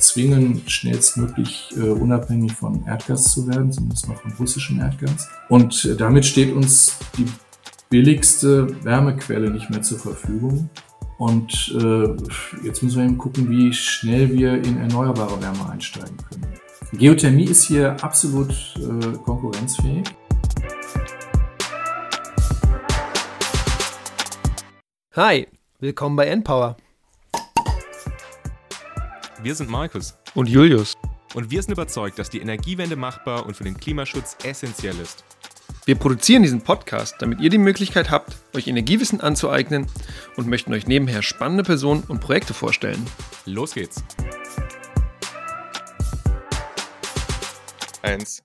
zwingen, schnellstmöglich äh, unabhängig von Erdgas zu werden, zumindest noch von russischem Erdgas. Und äh, damit steht uns die billigste Wärmequelle nicht mehr zur Verfügung. Und äh, jetzt müssen wir eben gucken, wie schnell wir in erneuerbare Wärme einsteigen können. Geothermie ist hier absolut äh, konkurrenzfähig. Hi, willkommen bei Npower. Wir sind Markus und Julius. Und wir sind überzeugt, dass die Energiewende machbar und für den Klimaschutz essentiell ist. Wir produzieren diesen Podcast, damit ihr die Möglichkeit habt, euch Energiewissen anzueignen und möchten euch nebenher spannende Personen und Projekte vorstellen. Los geht's. Eins.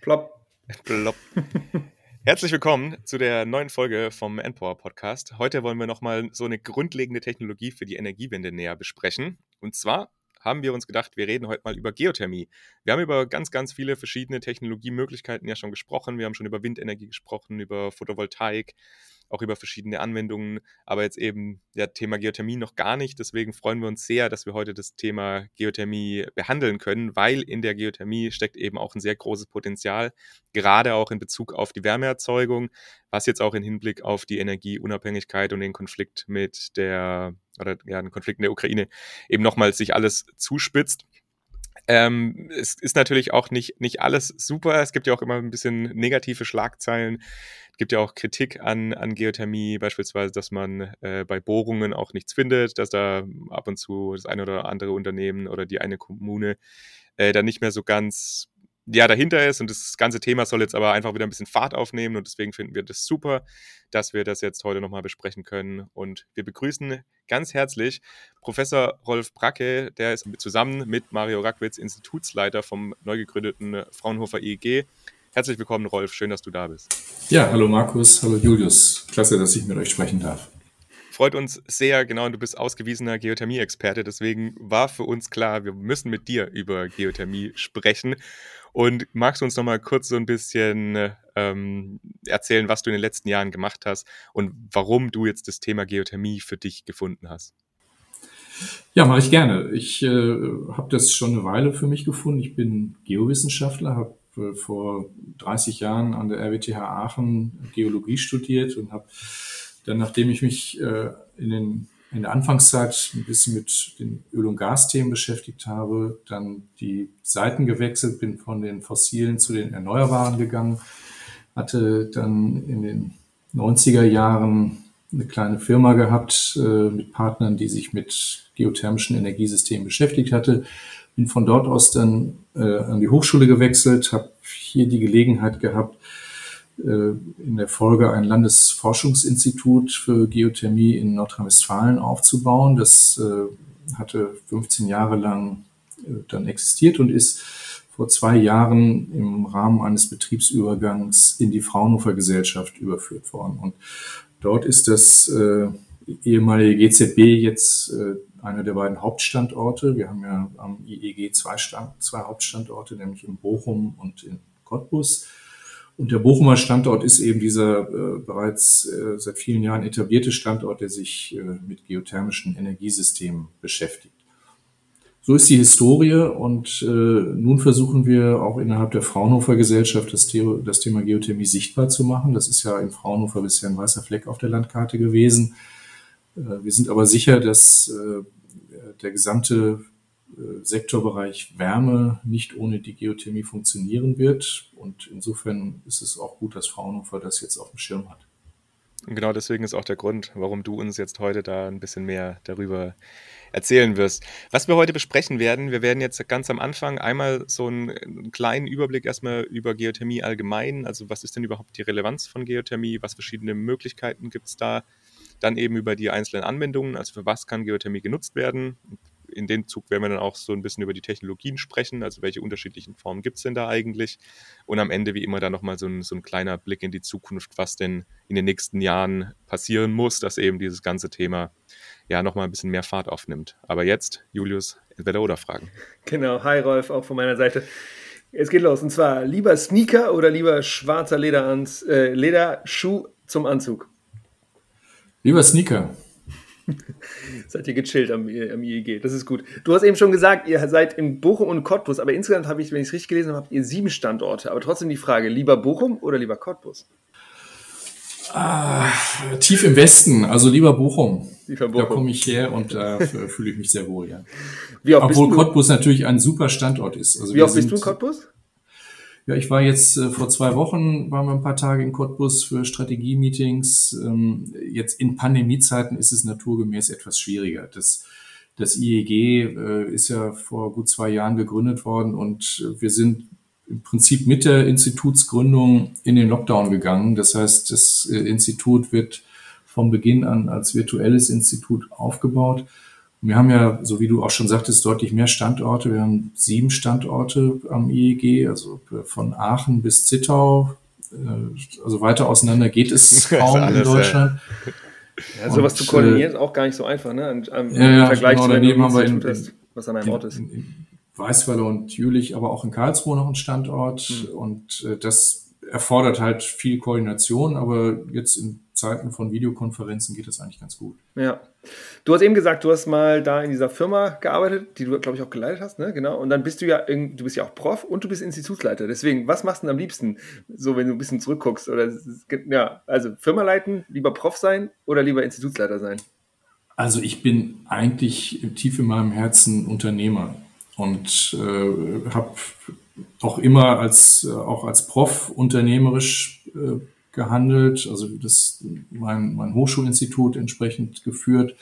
Plopp. Plopp. Herzlich willkommen zu der neuen Folge vom Endpower Podcast. Heute wollen wir nochmal so eine grundlegende Technologie für die Energiewende näher besprechen. Und zwar haben wir uns gedacht, wir reden heute mal über Geothermie. Wir haben über ganz, ganz viele verschiedene Technologiemöglichkeiten ja schon gesprochen. Wir haben schon über Windenergie gesprochen, über Photovoltaik, auch über verschiedene Anwendungen, aber jetzt eben ja Thema Geothermie noch gar nicht. Deswegen freuen wir uns sehr, dass wir heute das Thema Geothermie behandeln können, weil in der Geothermie steckt eben auch ein sehr großes Potenzial, gerade auch in Bezug auf die Wärmeerzeugung, was jetzt auch im Hinblick auf die Energieunabhängigkeit und den Konflikt mit der oder ja, den Konflikt in der Ukraine eben nochmals sich alles zuspitzt. Ähm, es ist natürlich auch nicht, nicht alles super. Es gibt ja auch immer ein bisschen negative Schlagzeilen. Es gibt ja auch Kritik an, an Geothermie, beispielsweise, dass man äh, bei Bohrungen auch nichts findet, dass da ab und zu das eine oder andere Unternehmen oder die eine Kommune äh, dann nicht mehr so ganz ja, dahinter ist und das ganze Thema soll jetzt aber einfach wieder ein bisschen Fahrt aufnehmen und deswegen finden wir das super, dass wir das jetzt heute nochmal besprechen können und wir begrüßen ganz herzlich Professor Rolf Bracke, der ist zusammen mit Mario Rackwitz Institutsleiter vom neu gegründeten Fraunhofer IEG. Herzlich willkommen, Rolf, schön, dass du da bist. Ja, hallo Markus, hallo Julius, klasse, dass ich mit euch sprechen darf freut uns sehr, genau, und du bist ausgewiesener Geothermie-Experte, deswegen war für uns klar, wir müssen mit dir über Geothermie sprechen. Und magst du uns noch mal kurz so ein bisschen ähm, erzählen, was du in den letzten Jahren gemacht hast und warum du jetzt das Thema Geothermie für dich gefunden hast? Ja, mache ich gerne. Ich äh, habe das schon eine Weile für mich gefunden. Ich bin Geowissenschaftler, habe äh, vor 30 Jahren an der RWTH Aachen Geologie studiert und habe dann, nachdem ich mich äh, in den in der Anfangszeit ein bisschen mit den Öl- und Gasthemen beschäftigt habe, dann die Seiten gewechselt, bin von den fossilen zu den Erneuerbaren gegangen, hatte dann in den 90er Jahren eine kleine Firma gehabt äh, mit Partnern, die sich mit geothermischen Energiesystemen beschäftigt hatte. Bin von dort aus dann äh, an die Hochschule gewechselt, habe hier die Gelegenheit gehabt, in der Folge ein Landesforschungsinstitut für Geothermie in Nordrhein-Westfalen aufzubauen. Das äh, hatte 15 Jahre lang äh, dann existiert und ist vor zwei Jahren im Rahmen eines Betriebsübergangs in die Fraunhofer Gesellschaft überführt worden. Und dort ist das ehemalige GZB jetzt einer der beiden Hauptstandorte. Wir haben ja am IEG zwei, zwei Hauptstandorte, nämlich in Bochum und in Cottbus. Und der Bochumer Standort ist eben dieser äh, bereits äh, seit vielen Jahren etablierte Standort, der sich äh, mit geothermischen Energiesystemen beschäftigt. So ist die Historie und äh, nun versuchen wir auch innerhalb der Fraunhofer Gesellschaft das, The das Thema Geothermie sichtbar zu machen. Das ist ja in Fraunhofer bisher ein weißer Fleck auf der Landkarte gewesen. Äh, wir sind aber sicher, dass äh, der gesamte Sektorbereich Wärme nicht ohne die Geothermie funktionieren wird. Und insofern ist es auch gut, dass Fraunhofer das jetzt auf dem Schirm hat. Und genau deswegen ist auch der Grund, warum du uns jetzt heute da ein bisschen mehr darüber erzählen wirst. Was wir heute besprechen werden, wir werden jetzt ganz am Anfang einmal so einen kleinen Überblick erstmal über Geothermie allgemein, also was ist denn überhaupt die Relevanz von Geothermie, was verschiedene Möglichkeiten gibt es da, dann eben über die einzelnen Anwendungen, also für was kann Geothermie genutzt werden, in dem Zug werden wir dann auch so ein bisschen über die Technologien sprechen, also welche unterschiedlichen Formen gibt es denn da eigentlich? Und am Ende, wie immer, dann nochmal so ein, so ein kleiner Blick in die Zukunft, was denn in den nächsten Jahren passieren muss, dass eben dieses ganze Thema ja nochmal ein bisschen mehr Fahrt aufnimmt. Aber jetzt, Julius, entweder oder Fragen. Genau, hi Rolf, auch von meiner Seite. Es geht los. Und zwar lieber Sneaker oder lieber schwarzer Lederans, äh, Lederschuh zum Anzug? Lieber Sneaker. seid ihr gechillt am, am, IEG, das ist gut. Du hast eben schon gesagt, ihr seid in Bochum und Cottbus, aber insgesamt habe ich, wenn ich es richtig gelesen habe, habt ihr sieben Standorte. Aber trotzdem die Frage, lieber Bochum oder lieber Cottbus? Ah, tief im Westen, also lieber Bochum. Lieber Bochum. Da komme ich her und da fühle ich mich sehr wohl, ja. Obwohl Cottbus natürlich ein super Standort ist. Also Wie oft bist du in Cottbus? Ja, ich war jetzt äh, vor zwei Wochen, waren wir ein paar Tage in Cottbus für Strategie-Meetings. Ähm, jetzt in Pandemiezeiten ist es naturgemäß etwas schwieriger. Das, das IEG äh, ist ja vor gut zwei Jahren gegründet worden und wir sind im Prinzip mit der Institutsgründung in den Lockdown gegangen. Das heißt, das äh, Institut wird vom Beginn an als virtuelles Institut aufgebaut. Wir haben ja, so wie du auch schon sagtest, deutlich mehr Standorte. Wir haben sieben Standorte am IEG, also von Aachen bis Zittau. Äh, also weiter auseinander geht es kaum in Deutschland. Ja, sowas und, zu koordinieren ist auch gar nicht so einfach, ne? Im, ja, ja, Vergleich genau, daneben haben wir in, hast, was an einem Ort ist. In, in Weißweiler und Jülich, aber auch in Karlsruhe noch einen Standort. Mhm. Und äh, das erfordert halt viel Koordination, aber jetzt in Zeiten von Videokonferenzen geht das eigentlich ganz gut. Ja. Du hast eben gesagt, du hast mal da in dieser Firma gearbeitet, die du, glaube ich, auch geleitet hast, ne? Genau. Und dann bist du ja, du bist ja auch Prof und du bist Institutsleiter. Deswegen, was machst du denn am liebsten, so wenn du ein bisschen zurückguckst? Oder ja, also Firma leiten, lieber Prof sein oder lieber Institutsleiter sein? Also ich bin eigentlich tief in meinem Herzen Unternehmer und äh, habe auch immer als auch als Prof unternehmerisch äh, gehandelt, also das mein, mein Hochschulinstitut entsprechend geführt.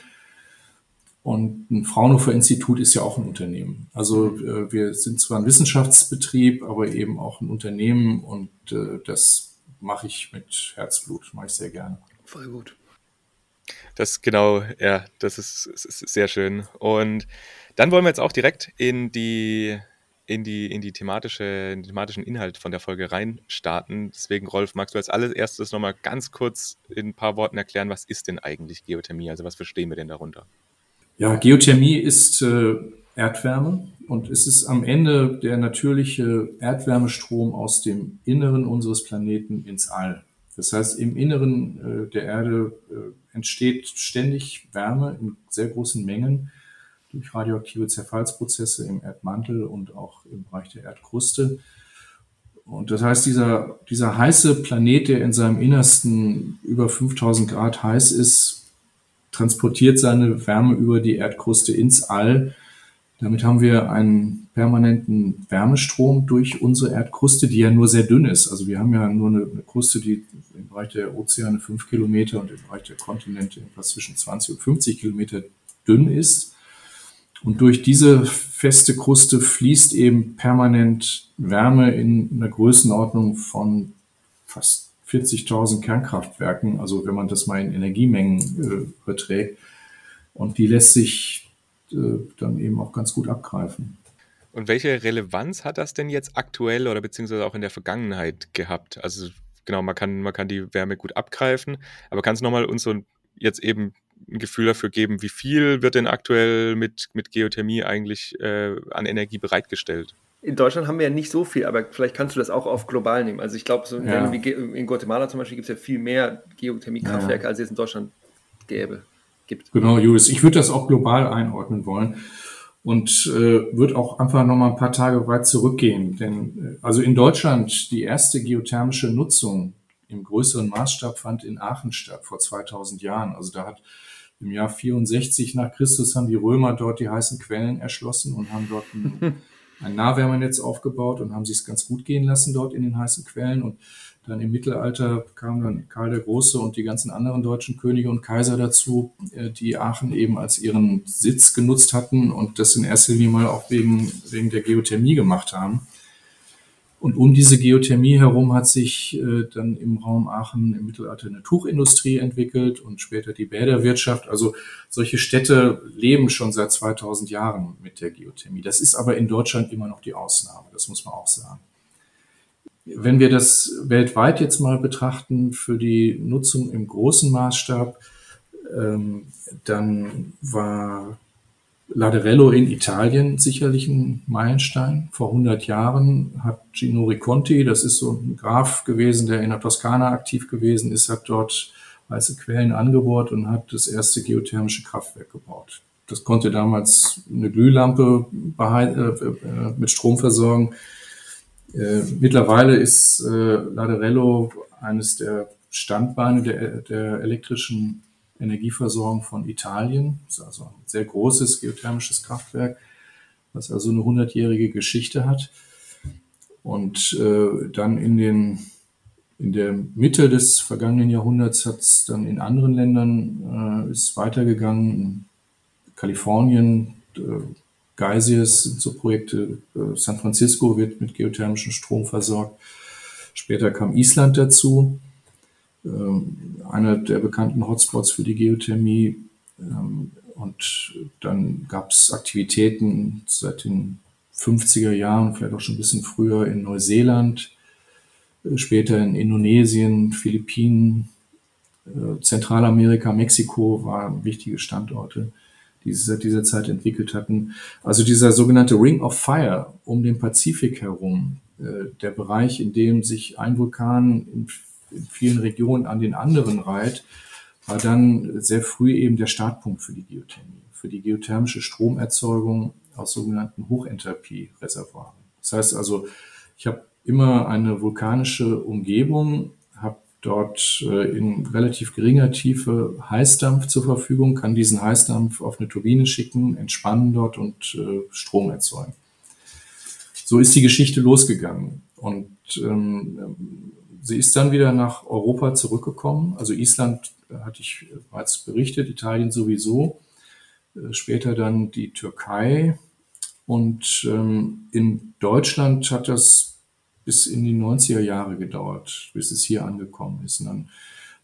Und ein Fraunhofer Institut ist ja auch ein Unternehmen. Also äh, wir sind zwar ein Wissenschaftsbetrieb, aber eben auch ein Unternehmen und äh, das mache ich mit Herzblut, mache ich sehr gerne. Voll gut. Das genau, ja, das ist, ist sehr schön. Und dann wollen wir jetzt auch direkt in die in die, in die thematische, in den thematischen Inhalt von der Folge reinstarten. Deswegen, Rolf, magst du als allererstes nochmal ganz kurz in ein paar Worten erklären, was ist denn eigentlich Geothermie? Also was verstehen wir denn darunter? Ja, Geothermie ist äh, Erdwärme und es ist am Ende der natürliche Erdwärmestrom aus dem Inneren unseres Planeten ins All. Das heißt, im Inneren äh, der Erde äh, entsteht ständig Wärme in sehr großen Mengen durch radioaktive Zerfallsprozesse im Erdmantel und auch im Bereich der Erdkruste. Und das heißt, dieser, dieser heiße Planet, der in seinem Innersten über 5000 Grad heiß ist, transportiert seine Wärme über die Erdkruste ins All. Damit haben wir einen permanenten Wärmestrom durch unsere Erdkruste, die ja nur sehr dünn ist. Also wir haben ja nur eine, Kruste, die im Bereich der Ozeane fünf Kilometer und im Bereich der Kontinente etwas zwischen 20 und 50 Kilometer dünn ist. Und durch diese feste Kruste fließt eben permanent Wärme in einer Größenordnung von fast 40.000 Kernkraftwerken, also wenn man das mal in Energiemengen äh, überträgt. Und die lässt sich äh, dann eben auch ganz gut abgreifen. Und welche Relevanz hat das denn jetzt aktuell oder beziehungsweise auch in der Vergangenheit gehabt? Also genau, man kann, man kann die Wärme gut abgreifen, aber kannst du nochmal uns so jetzt eben ein Gefühl dafür geben, wie viel wird denn aktuell mit, mit Geothermie eigentlich äh, an Energie bereitgestellt? In Deutschland haben wir ja nicht so viel, aber vielleicht kannst du das auch auf global nehmen. Also ich glaube, so ja. in Guatemala zum Beispiel gibt es ja viel mehr Geothermiekraftwerke, ja. als es in Deutschland gäbe. Gibt. Genau, Julius. Ich würde das auch global einordnen wollen und äh, würde auch einfach noch mal ein paar Tage weit zurückgehen. Denn äh, also in Deutschland die erste geothermische Nutzung im größeren Maßstab fand in Aachen statt vor 2000 Jahren. Also da hat im Jahr 64 nach Christus haben die Römer dort die heißen Quellen erschlossen und haben dort ein, ein Nahwärmenetz aufgebaut und haben sich es ganz gut gehen lassen dort in den heißen Quellen. Und dann im Mittelalter kam dann Karl der Große und die ganzen anderen deutschen Könige und Kaiser dazu, äh, die Aachen eben als ihren Sitz genutzt hatten und das in erster Linie mal auch wegen, wegen der Geothermie gemacht haben. Und um diese Geothermie herum hat sich äh, dann im Raum Aachen im Mittelalter eine Tuchindustrie entwickelt und später die Bäderwirtschaft. Also solche Städte leben schon seit 2000 Jahren mit der Geothermie. Das ist aber in Deutschland immer noch die Ausnahme, das muss man auch sagen. Wenn wir das weltweit jetzt mal betrachten für die Nutzung im großen Maßstab, ähm, dann war Laderello in Italien sicherlich ein Meilenstein. Vor 100 Jahren hat Gino Riconti, das ist so ein Graf gewesen, der in der Toskana aktiv gewesen ist, hat dort heiße Quellen angebohrt und hat das erste geothermische Kraftwerk gebaut. Das konnte damals eine Glühlampe äh, äh, mit Strom versorgen. Äh, mittlerweile ist Laderello eines der Standbeine der, der elektrischen Energieversorgung von Italien. Das ist also ein sehr großes geothermisches Kraftwerk, was also eine hundertjährige Geschichte hat. Und äh, dann in den in der Mitte des vergangenen Jahrhunderts hat es dann in anderen Ländern äh, ist weitergegangen. In Kalifornien, äh, Geysers sind so Projekte. Äh, San Francisco wird mit geothermischem Strom versorgt. Später kam Island dazu. Ähm, einer der bekannten Hotspots für die Geothermie. Ähm, und dann gab es Aktivitäten seit den 50er Jahren, vielleicht auch schon ein bisschen früher in Neuseeland, äh, später in Indonesien, Philippinen, äh, Zentralamerika, Mexiko waren wichtige Standorte, die sich seit dieser Zeit entwickelt hatten. Also dieser sogenannte Ring of Fire um den Pazifik herum, äh, der Bereich, in dem sich ein Vulkan in, in vielen Regionen an den anderen reiht, war dann sehr früh eben der Startpunkt für die Geothermie, für die geothermische Stromerzeugung aus sogenannten Hochenthalpie-Reservoiren. Das heißt also, ich habe immer eine vulkanische Umgebung, habe dort äh, in relativ geringer Tiefe Heißdampf zur Verfügung, kann diesen Heißdampf auf eine Turbine schicken, entspannen dort und äh, Strom erzeugen. So ist die Geschichte losgegangen. Und ähm, sie ist dann wieder nach Europa zurückgekommen. Also Island äh, hatte ich bereits berichtet, Italien sowieso. Äh, später dann die Türkei. Und ähm, in Deutschland hat das bis in die 90er Jahre gedauert, bis es hier angekommen ist. Und dann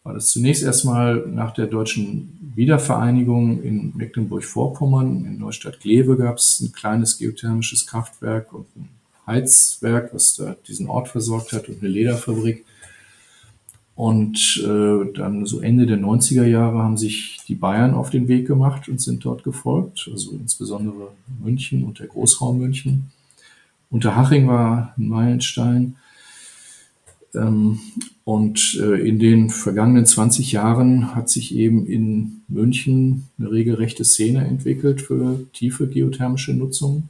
war das zunächst erstmal nach der deutschen Wiedervereinigung in Mecklenburg-Vorpommern. In Neustadt-Glewe gab es ein kleines geothermisches Kraftwerk und ein Heizwerk, was da diesen Ort versorgt hat und eine Lederfabrik. Und äh, dann so Ende der 90er Jahre haben sich die Bayern auf den Weg gemacht und sind dort gefolgt, also insbesondere München und der Großraum München. Unterhaching war ein Meilenstein. Ähm, und äh, in den vergangenen 20 Jahren hat sich eben in München eine regelrechte Szene entwickelt für tiefe geothermische Nutzung.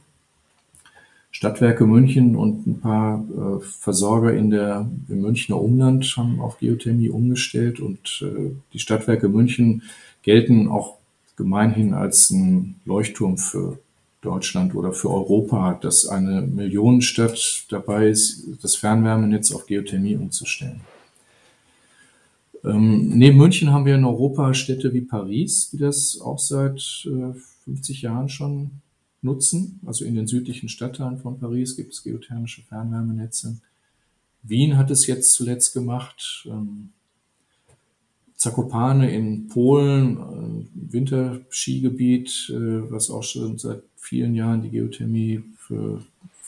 Stadtwerke München und ein paar äh, Versorger in der, im Münchner Umland haben auf Geothermie umgestellt und äh, die Stadtwerke München gelten auch gemeinhin als ein Leuchtturm für Deutschland oder für Europa, dass eine Millionenstadt dabei ist, das Fernwärmenetz auf Geothermie umzustellen. Ähm, neben München haben wir in Europa Städte wie Paris, die das auch seit äh, 50 Jahren schon nutzen. Also in den südlichen Stadtteilen von Paris gibt es geothermische Fernwärmenetze. Wien hat es jetzt zuletzt gemacht. Ähm, Zakopane in Polen, äh, Winterskigebiet, äh, was auch schon seit vielen Jahren die Geothermie für,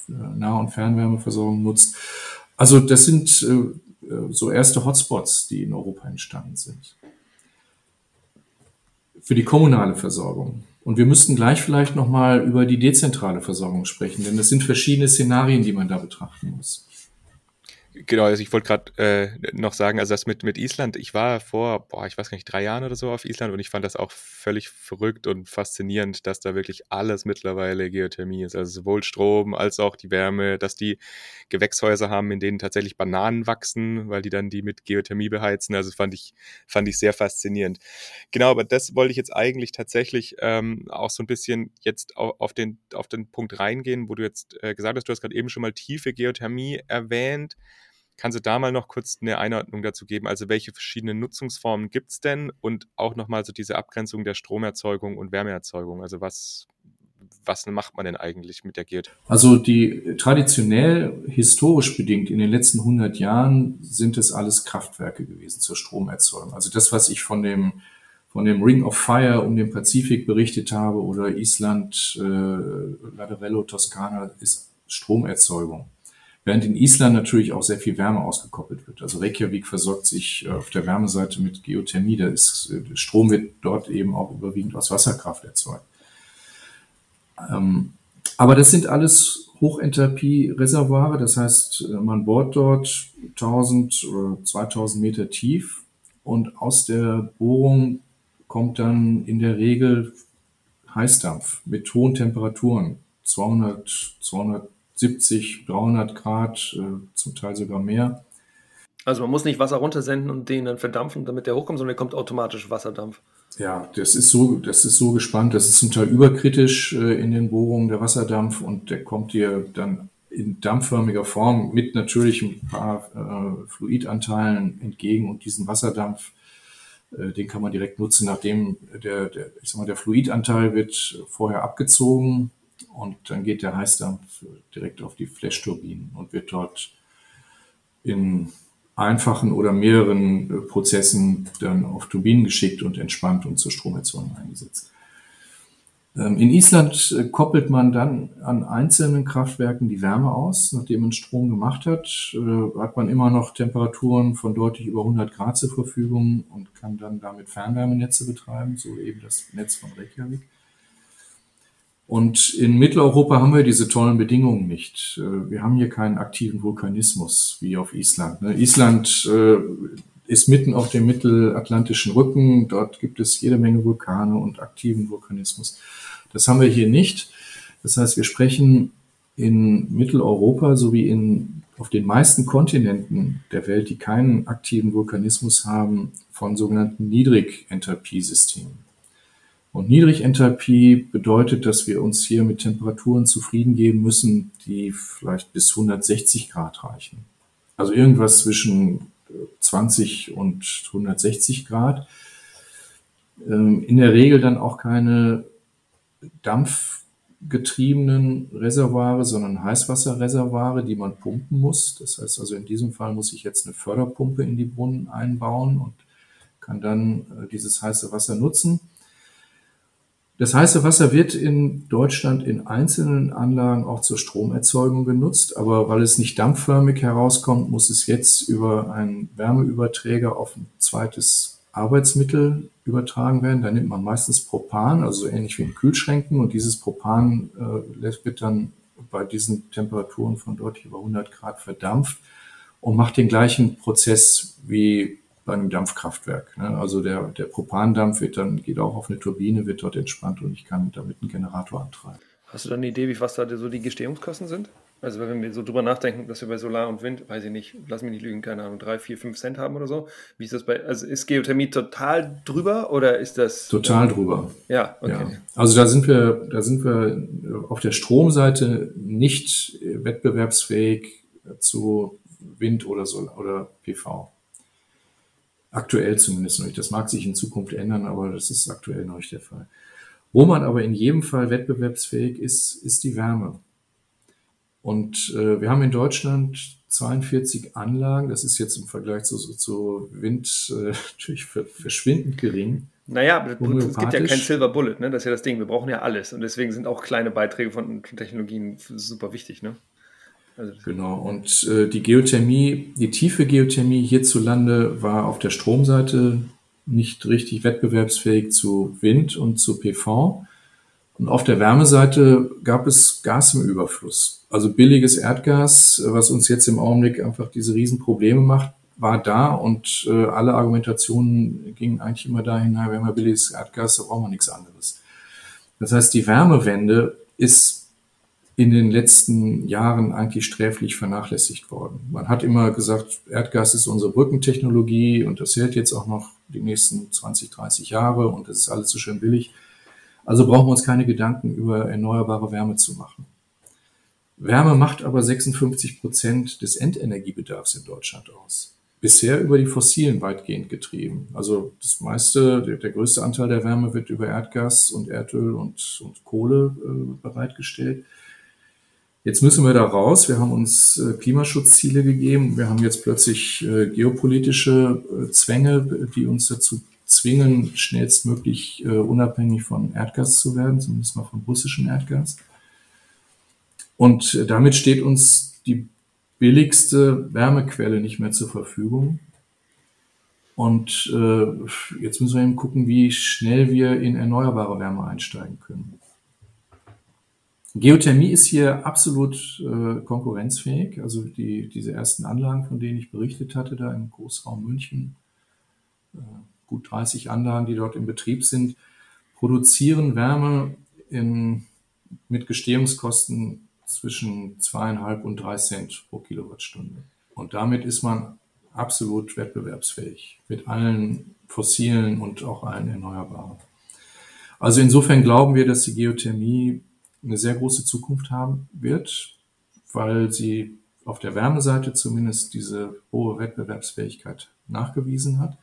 Nah- und Fernwärmeversorgung nutzt. Also das sind äh, äh, so erste Hotspots, die in Europa entstanden sind. Für die kommunale Versorgung. Und wir müssten gleich vielleicht nochmal über die dezentrale Versorgung sprechen, denn das sind verschiedene Szenarien, die man da betrachten muss. Genau, also ich wollte gerade äh, noch sagen, also das mit, mit Island, ich war vor, boah, ich weiß gar nicht, drei Jahren oder so auf Island und ich fand das auch völlig verrückt und faszinierend, dass da wirklich alles mittlerweile Geothermie ist. Also sowohl Strom als auch die Wärme, dass die Gewächshäuser haben, in denen tatsächlich Bananen wachsen, weil die dann die mit Geothermie beheizen. Also fand ich, fand ich sehr faszinierend. Genau, aber das wollte ich jetzt eigentlich tatsächlich ähm, auch so ein bisschen jetzt auf, den, auf den Punkt reingehen, wo du jetzt äh, gesagt hast, du hast gerade eben schon mal tiefe Geothermie erwähnt. Kannst du da mal noch kurz eine Einordnung dazu geben? Also welche verschiedenen Nutzungsformen gibt es denn und auch nochmal so diese Abgrenzung der Stromerzeugung und Wärmeerzeugung? Also was, was macht man denn eigentlich mit der Geothermie? Also die traditionell historisch bedingt in den letzten 100 Jahren sind es alles Kraftwerke gewesen zur Stromerzeugung. Also das, was ich von dem von dem Ring of Fire um den Pazifik berichtet habe oder Island, äh, Laderello, Toskana, ist Stromerzeugung. Während in Island natürlich auch sehr viel Wärme ausgekoppelt wird. Also Reykjavik versorgt sich äh, auf der Wärmeseite mit Geothermie. Da ist, äh, Strom wird dort eben auch überwiegend aus Wasserkraft erzeugt. Ähm, aber das sind alles Hochenthalpie-Reservoire. Das heißt, äh, man bohrt dort 1000 oder 2000 Meter tief und aus der Bohrung kommt dann in der Regel Heißdampf mit hohen Temperaturen, 200, 270, 300 Grad, äh, zum Teil sogar mehr. Also man muss nicht Wasser runtersenden und den dann verdampfen, damit der hochkommt, sondern der kommt automatisch Wasserdampf. Ja, das ist so, das ist so gespannt. Das ist zum Teil überkritisch äh, in den Bohrungen der Wasserdampf und der kommt dir dann in dampfförmiger Form mit natürlich ein paar äh, Fluidanteilen entgegen und diesen Wasserdampf, äh, den kann man direkt nutzen, nachdem der, der, ich sag mal, der Fluidanteil wird vorher abgezogen und dann geht der Heißdampf direkt auf die Flashturbinen und wird dort in einfachen oder mehreren äh, Prozessen dann auf Turbinen geschickt und entspannt und zur Stromerzeugung eingesetzt. Ähm, in Island äh, koppelt man dann an einzelnen Kraftwerken die Wärme aus. Nachdem man Strom gemacht hat, äh, hat man immer noch Temperaturen von deutlich über 100 Grad zur Verfügung und kann dann damit Fernwärmenetze betreiben, so eben das Netz von Reykjavik. Und in Mitteleuropa haben wir diese tollen Bedingungen nicht. Äh, wir haben hier keinen aktiven Vulkanismus wie auf Island. Ne? Island ist mitten auf dem mittelatlantischen Rücken. Dort gibt es jede Menge Vulkane und aktiven Vulkanismus. Das haben wir hier nicht. Das heißt, wir sprechen in Mitteleuropa sowie in, auf den meisten Kontinenten der Welt, die keinen aktiven Vulkanismus haben, von sogenannten Niedrigenthalpie-Systemen. Und Niedrigenthalpie bedeutet, dass wir uns hier mit Temperaturen zufrieden geben müssen, die vielleicht bis 160 Grad reichen. Also irgendwas zwischen 20 und 160 Grad. Ähm, in der Regel dann auch keine dampfgetriebenen Reservoire, sondern Heißwasserreservoire, die man pumpen muss. Das heißt also, in diesem Fall muss ich jetzt eine Förderpumpe in die Brunnen einbauen und kann dann äh, dieses heiße Wasser nutzen. Das heiße Wasser wird in Deutschland in einzelnen Anlagen auch zur Stromerzeugung genutzt, aber weil es nicht dampfförmig herauskommt, muss es jetzt über einen Wärmeüberträger auf ein zweites Arbeitsmittel übertragen werden. Da nimmt man meistens Propan, also ähnlich wie in Kühlschränken. Und dieses Propan äh, wird dann bei diesen Temperaturen von deutlich über 100 Grad verdampft und macht den gleichen Prozess wie bei einem Dampfkraftwerk. Ne? Also der, der Propandampf wird dann, geht auch auf eine Turbine, wird dort entspannt und ich kann damit einen Generator antreiben. Hast du dann eine Idee, wie was da so die Gestehungskosten sind? Also wenn wir so drüber nachdenken, dass wir bei Solar und Wind, weiß ich nicht, lass mich nicht lügen, keine Ahnung, drei, vier, fünf Cent haben oder so. Wie ist das bei, also ist Geothermie total drüber oder ist das? Total drüber. Ja, okay. Ja. Also da sind wir, da sind wir auf der Stromseite nicht wettbewerbsfähig zu Wind oder Solar oder PV. Aktuell zumindest noch nicht. Das mag sich in Zukunft ändern, aber das ist aktuell noch nicht der Fall. Wo man aber in jedem Fall wettbewerbsfähig ist, ist die Wärme. Und äh, wir haben in Deutschland 42 Anlagen. Das ist jetzt im Vergleich zu, zu Wind äh, natürlich verschwindend gering. Naja, es gibt ja kein Silver Bullet, ne? Das ist ja das Ding. Wir brauchen ja alles. Und deswegen sind auch kleine Beiträge von Technologien super wichtig, ne? Also genau, und äh, die Geothermie, die tiefe Geothermie hierzulande war auf der Stromseite nicht richtig wettbewerbsfähig zu Wind und zu PV. Und auf der Wärmeseite gab es Gas im Überfluss. Also billiges Erdgas, was uns jetzt im Augenblick einfach diese Riesenprobleme macht, war da und äh, alle Argumentationen gingen eigentlich immer dahin, na, wir billiges Erdgas, da brauchen wir nichts anderes. Das heißt, die Wärmewende ist in den letzten Jahren eigentlich sträflich vernachlässigt worden. Man hat immer gesagt, Erdgas ist unsere Brückentechnologie und das hält jetzt auch noch die nächsten 20, 30 Jahre und das ist alles so schön billig. Also brauchen wir uns keine Gedanken über erneuerbare Wärme zu machen. Wärme macht aber 56 Prozent des Endenergiebedarfs in Deutschland aus. Bisher über die fossilen weitgehend getrieben. Also das meiste, der, größte Anteil der Wärme wird über Erdgas und Erdöl und, und Kohle äh, bereitgestellt. Jetzt müssen wir da raus. Wir haben uns äh, Klimaschutzziele gegeben. Wir haben jetzt plötzlich äh, geopolitische äh, Zwänge, die uns dazu zwingen, schnellstmöglich unabhängig von Erdgas zu werden, zumindest mal von russischem Erdgas. Und damit steht uns die billigste Wärmequelle nicht mehr zur Verfügung. Und jetzt müssen wir eben gucken, wie schnell wir in erneuerbare Wärme einsteigen können. Geothermie ist hier absolut äh, konkurrenzfähig. Also die, diese ersten Anlagen, von denen ich berichtet hatte, da im Großraum München, gut 30 Anlagen, die dort in Betrieb sind, produzieren Wärme in, mit Gestehungskosten zwischen zweieinhalb und drei Cent pro Kilowattstunde. Und damit ist man absolut wettbewerbsfähig mit allen fossilen und auch allen erneuerbaren. Also insofern glauben wir, dass die Geothermie eine sehr große Zukunft haben wird, weil sie auf der Wärmeseite zumindest diese hohe Wettbewerbsfähigkeit nachgewiesen hat.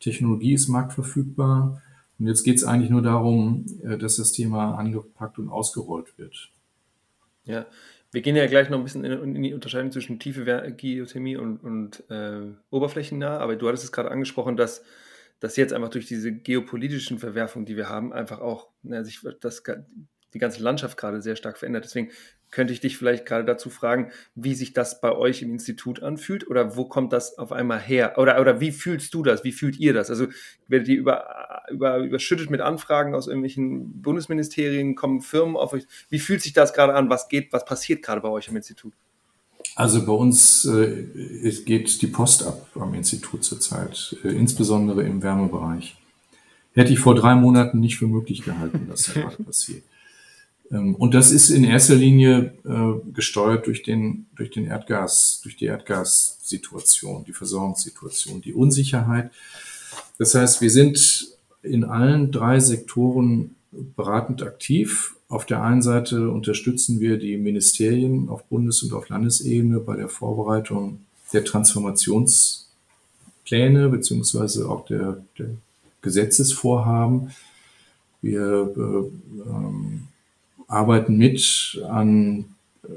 Technologie ist marktverfügbar. Und jetzt geht es eigentlich nur darum, äh, dass das Thema angepackt und ausgerollt wird. Ja, wir gehen ja gleich noch ein bisschen in, die Unterscheidung zwischen tiefe Geothermie und, und äh, oberflächennah, aber du hattest es gerade angesprochen, dass, dass jetzt einfach durch diese geopolitischen Verwerfungen, die wir haben, einfach auch na, sich das, die ganze Landschaft gerade sehr stark verändert. Deswegen könnte ich dich vielleicht gerade dazu fragen, wie sich das bei euch im Institut anfühlt oder wo kommt das auf einmal her? Oder, oder wie fühlst du das? Wie fühlt ihr das? Also werdet ihr über, über, überschüttet mit Anfragen aus irgendwelchen Bundesministerien, kommen Firmen auf euch? Wie fühlt sich das gerade an? Was geht, was passiert gerade bei euch im Institut? Also bei uns äh, geht die Post ab am Institut zurzeit, äh, insbesondere im Wärmebereich. Hätte ich vor drei Monaten nicht für möglich gehalten, dass das passiert. Ähm, und das ist in erster Linie äh, gesteuert durch den, durch den Erdgas, durch die Erdgassituation, die Versorgungssituation, die Unsicherheit. Das heißt, wir sind in allen drei Sektoren beratend aktiv. Auf der einen Seite unterstützen wir die Ministerien auf Bundes- und auf Landesebene bei der Vorbereitung der Transformationspläne beziehungsweise auch der, der Gesetzesvorhaben. Wir äh, ähm, arbeiten mit an, äh,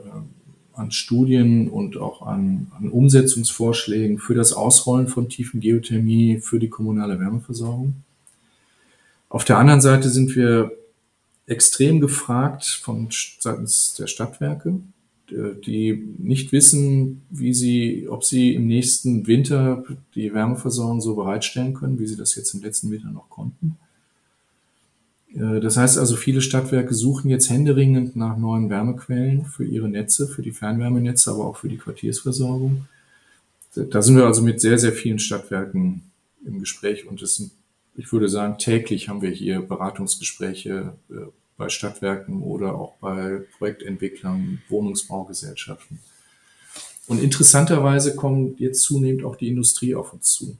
an Studien und auch an, an Umsetzungsvorschlägen für das Ausrollen von tiefen Geothermie für die kommunale Wärmeversorgung. Auf der anderen Seite sind wir extrem gefragt von seitens der Stadtwerke, die nicht wissen, wie sie, ob sie im nächsten Winter die Wärmeversorgung so bereitstellen können, wie sie das jetzt im letzten Winter noch konnten. Äh, das heißt also, viele Stadtwerke suchen jetzt händeringend nach neuen Wärmequellen für ihre Netze, für die Fernwärmenetze, aber auch für die Quartiersversorgung. Da sind wir also mit sehr, sehr vielen Stadtwerken im Gespräch und es sind, ich würde sagen, täglich haben wir hier Beratungsgespräche äh, bei Stadtwerken oder auch bei Projektentwicklern, Wohnungsbaugesellschaften. Und interessanterweise kommt jetzt zunehmend auch die Industrie auf uns zu.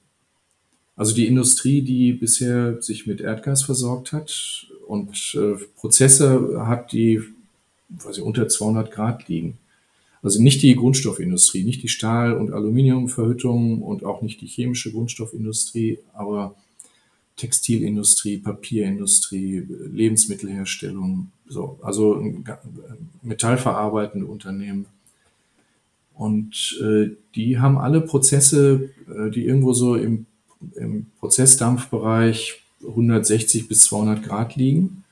Also die Industrie, die bisher sich mit Erdgas versorgt hat und äh, Prozesse hat, die weiß ich, unter 200 Grad liegen. Also nicht die Grundstoffindustrie, nicht die Stahl- und Aluminiumverhüttung und auch nicht die chemische Grundstoffindustrie, aber Textilindustrie, Papierindustrie, Lebensmittelherstellung, so, also metallverarbeitende Unternehmen. Und äh, die haben alle Prozesse, äh, die irgendwo so im im Prozessdampfbereich 160 bis 200 Grad liegen.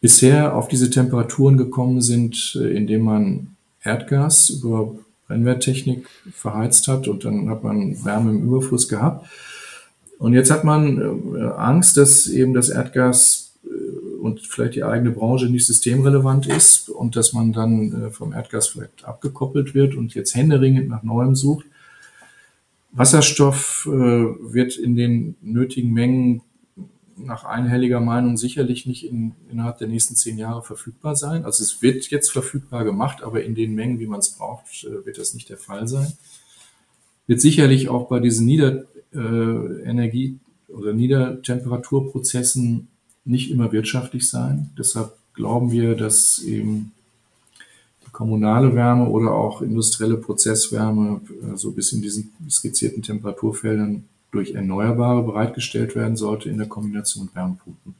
Bisher auf diese Temperaturen gekommen sind, äh, indem man Erdgas über Brennwerttechnik verheizt hat und dann hat man Wärme im Überfluss gehabt. Und jetzt hat man äh, Angst, dass eben das Erdgas äh, und vielleicht die eigene Branche nicht systemrelevant ist und dass man dann vom Erdgas vielleicht abgekoppelt wird und jetzt händeringend nach Neuem sucht. Wasserstoff äh, wird in den nötigen Mengen nach einhelliger Meinung sicherlich nicht in, innerhalb der nächsten zehn Jahre verfügbar sein. Also es wird jetzt verfügbar gemacht, aber in den Mengen, wie man es braucht, äh, wird das nicht der Fall sein. Wird sicherlich auch bei diesen Niederenergie- äh, oder Niedertemperaturprozessen nicht immer wirtschaftlich sein. Deshalb glauben wir, dass eben kommunale Wärme oder auch industrielle Prozesswärme so also bis in diesen skizzierten Temperaturfeldern durch Erneuerbare bereitgestellt werden sollte in der Kombination Wärmepumpen.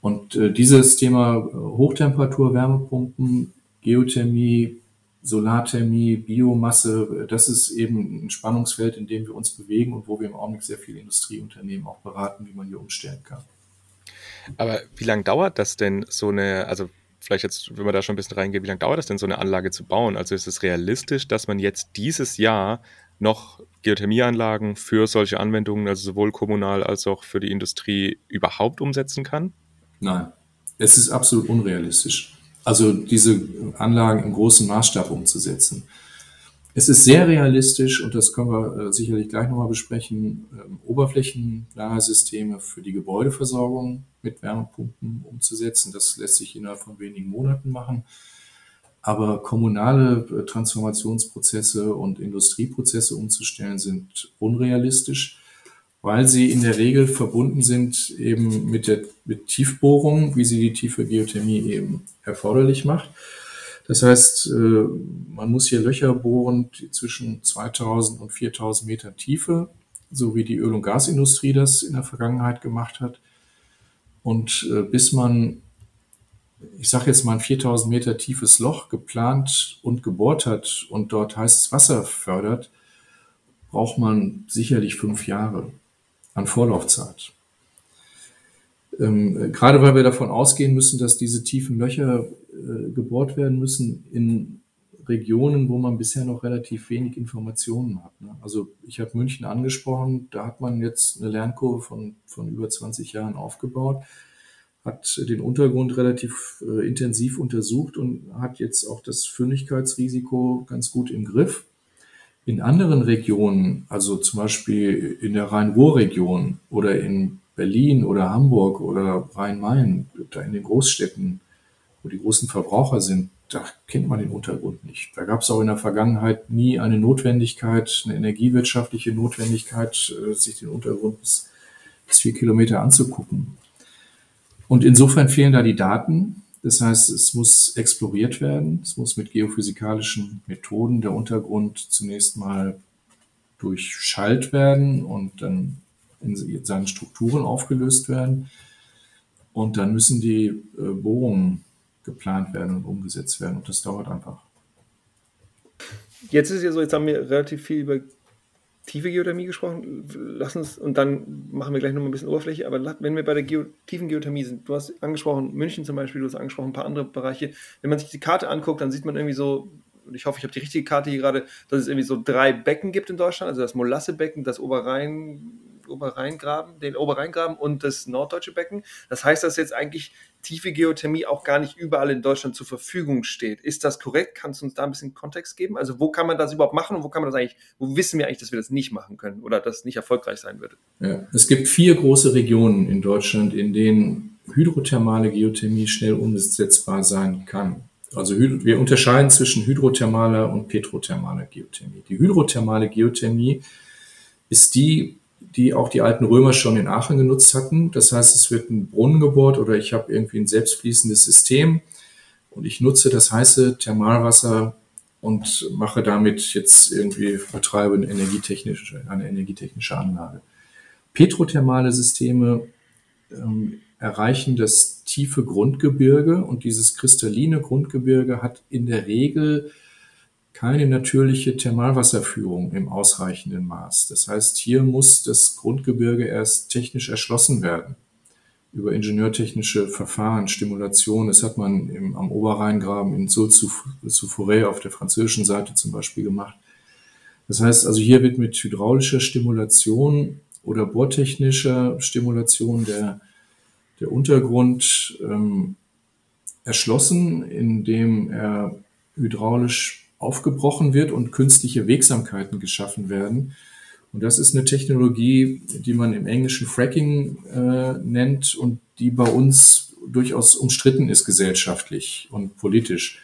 Und äh, dieses Thema äh, Hochtemperatur-Wärmepumpen, Geothermie, Solarthermie, Biomasse, das ist eben ein Spannungsfeld, in dem wir uns bewegen und wo wir im Augenblick sehr viele Industrieunternehmen auch beraten, wie man hier umstellen kann. Aber wie lange dauert das denn so eine, also vielleicht jetzt, wenn wir da schon ein bisschen reingehen, wie lange dauert das denn, so eine Anlage zu bauen? Also ist es realistisch, dass man jetzt dieses Jahr noch Geothermieanlagen für solche Anwendungen, also sowohl kommunal als auch für die Industrie, überhaupt umsetzen kann? Nein, es ist absolut unrealistisch. Also diese Anlagen im großen Maßstab umzusetzen. Es ist sehr realistisch und das können wir äh, sicherlich gleich nochmal besprechen, ähm, oberflächennahe für die Gebäudeversorgung mit Wärmepumpen umzusetzen. Das lässt sich innerhalb von wenigen Monaten machen. Aber kommunale äh, Transformationsprozesse und Industrieprozesse umzustellen sind unrealistisch, weil sie in der Regel verbunden sind eben mit der mit Tiefbohrung, wie sie die tiefe Geothermie eben erforderlich macht. Das heißt, äh, man muss hier Löcher bohren zwischen 2000 und 4000 Meter Tiefe, so wie die Öl- und Gasindustrie das in der Vergangenheit gemacht hat. Und äh, bis man, ich sage jetzt mal ein 4000 Meter tiefes Loch geplant und gebohrt hat und dort heißes Wasser fördert, braucht man sicherlich fünf Jahre an Vorlaufzeit. Ähm, gerade weil wir davon ausgehen müssen, dass diese tiefen Löcher äh, gebohrt werden müssen in Regionen, wo man bisher noch relativ wenig Informationen hat. Ne? Also ich habe München angesprochen, da hat man jetzt eine Lernkurve von, von über 20 Jahren aufgebaut, hat den Untergrund relativ äh, intensiv untersucht und hat jetzt auch das Fündigkeitsrisiko ganz gut im Griff. In anderen Regionen, also zum Beispiel in der Rhein-Ruhr-Region oder in Berlin oder Hamburg oder Rhein-Main, da in den Großstädten, wo die großen Verbraucher sind, da kennt man den Untergrund nicht. Da gab es auch in der Vergangenheit nie eine Notwendigkeit, eine energiewirtschaftliche Notwendigkeit, äh, sich den Untergrund bis, bis vier Kilometer anzugucken. Und insofern fehlen da die Daten. Das heißt, es muss exploriert werden. Es muss mit geophysikalischen Methoden der Untergrund zunächst mal durchschallt werden und dann in seinen Strukturen aufgelöst werden. Und dann müssen die äh, Bohrungen geplant werden und umgesetzt werden. Und das dauert einfach. Jetzt ist ja so, jetzt haben wir relativ viel über tiefe Geothermie gesprochen. Lass uns, und dann machen wir gleich noch mal ein bisschen Oberfläche, aber wenn wir bei der Geo, tiefen Geothermie sind, du hast angesprochen, München zum Beispiel, du hast angesprochen, ein paar andere Bereiche. Wenn man sich die Karte anguckt, dann sieht man irgendwie so, und ich hoffe, ich habe die richtige Karte hier gerade, dass es irgendwie so drei Becken gibt in Deutschland, also das Molassebecken, das Oberrhein, Oberrheingraben, den Oberrheingraben und das norddeutsche Becken. Das heißt, dass jetzt eigentlich tiefe Geothermie auch gar nicht überall in Deutschland zur Verfügung steht. Ist das korrekt? Kannst du uns da ein bisschen Kontext geben? Also wo kann man das überhaupt machen und wo kann man das eigentlich, wo wissen wir eigentlich, dass wir das nicht machen können oder dass nicht erfolgreich sein würde? Ja, es gibt vier große Regionen in Deutschland, in denen hydrothermale Geothermie schnell umsetzbar sein kann. Also wir unterscheiden zwischen hydrothermaler und petrothermaler Geothermie. Die hydrothermale Geothermie ist die die auch die alten Römer schon in Aachen genutzt hatten. Das heißt, es wird ein Brunnen gebohrt oder ich habe irgendwie ein selbstfließendes System und ich nutze das heiße Thermalwasser und mache damit jetzt irgendwie, betreibe eine energietechnische, eine energietechnische Anlage. Petrothermale Systeme ähm, erreichen das tiefe Grundgebirge und dieses kristalline Grundgebirge hat in der Regel keine natürliche Thermalwasserführung im ausreichenden Maß. Das heißt, hier muss das Grundgebirge erst technisch erschlossen werden über ingenieurtechnische Verfahren, Stimulation. Das hat man im, am Oberrheingraben in Sault-sous-Forêt auf der französischen Seite zum Beispiel gemacht. Das heißt also, hier wird mit hydraulischer Stimulation oder bohrtechnischer Stimulation der, der Untergrund ähm, erschlossen, indem er hydraulisch aufgebrochen wird und künstliche Wegsamkeiten geschaffen werden. Und das ist eine Technologie, die man im Englischen Fracking äh, nennt und die bei uns durchaus umstritten ist gesellschaftlich und politisch.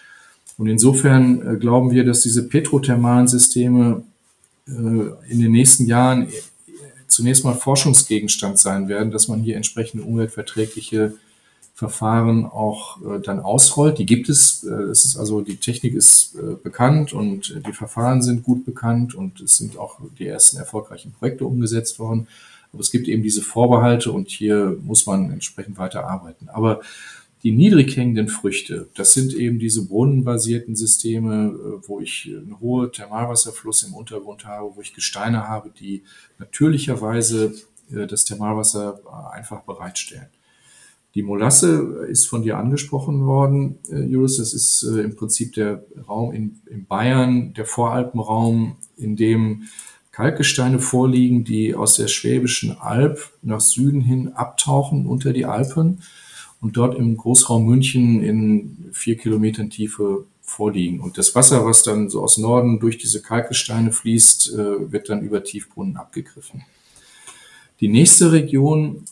Und insofern äh, glauben wir, dass diese petrothermalen Systeme äh, in den nächsten Jahren zunächst mal Forschungsgegenstand sein werden, dass man hier entsprechende umweltverträgliche Verfahren auch äh, dann ausrollt. Die gibt es. Äh, es ist also die Technik ist äh, bekannt und die Verfahren sind gut bekannt und es sind auch die ersten erfolgreichen Projekte umgesetzt worden. Aber es gibt eben diese Vorbehalte und hier muss man entsprechend weiter arbeiten. Aber die niedrig hängenden Früchte, das sind eben diese brunnenbasierten Systeme, äh, wo ich einen hohen Thermalwasserfluss im Untergrund habe, wo ich Gesteine habe, die natürlicherweise äh, das Thermalwasser einfach bereitstellen. Die Molasse ist von dir angesprochen worden, äh, Julius. Das ist äh, im Prinzip der Raum in, in Bayern, der Voralpenraum, in dem Kalkgesteine vorliegen, die aus der Schwäbischen Alb nach Süden hin abtauchen unter die Alpen und dort im Großraum München in vier Kilometern Tiefe vorliegen. Und das Wasser, was dann so aus Norden durch diese Kalkgesteine fließt, äh, wird dann über Tiefbrunnen abgegriffen. Die nächste Region,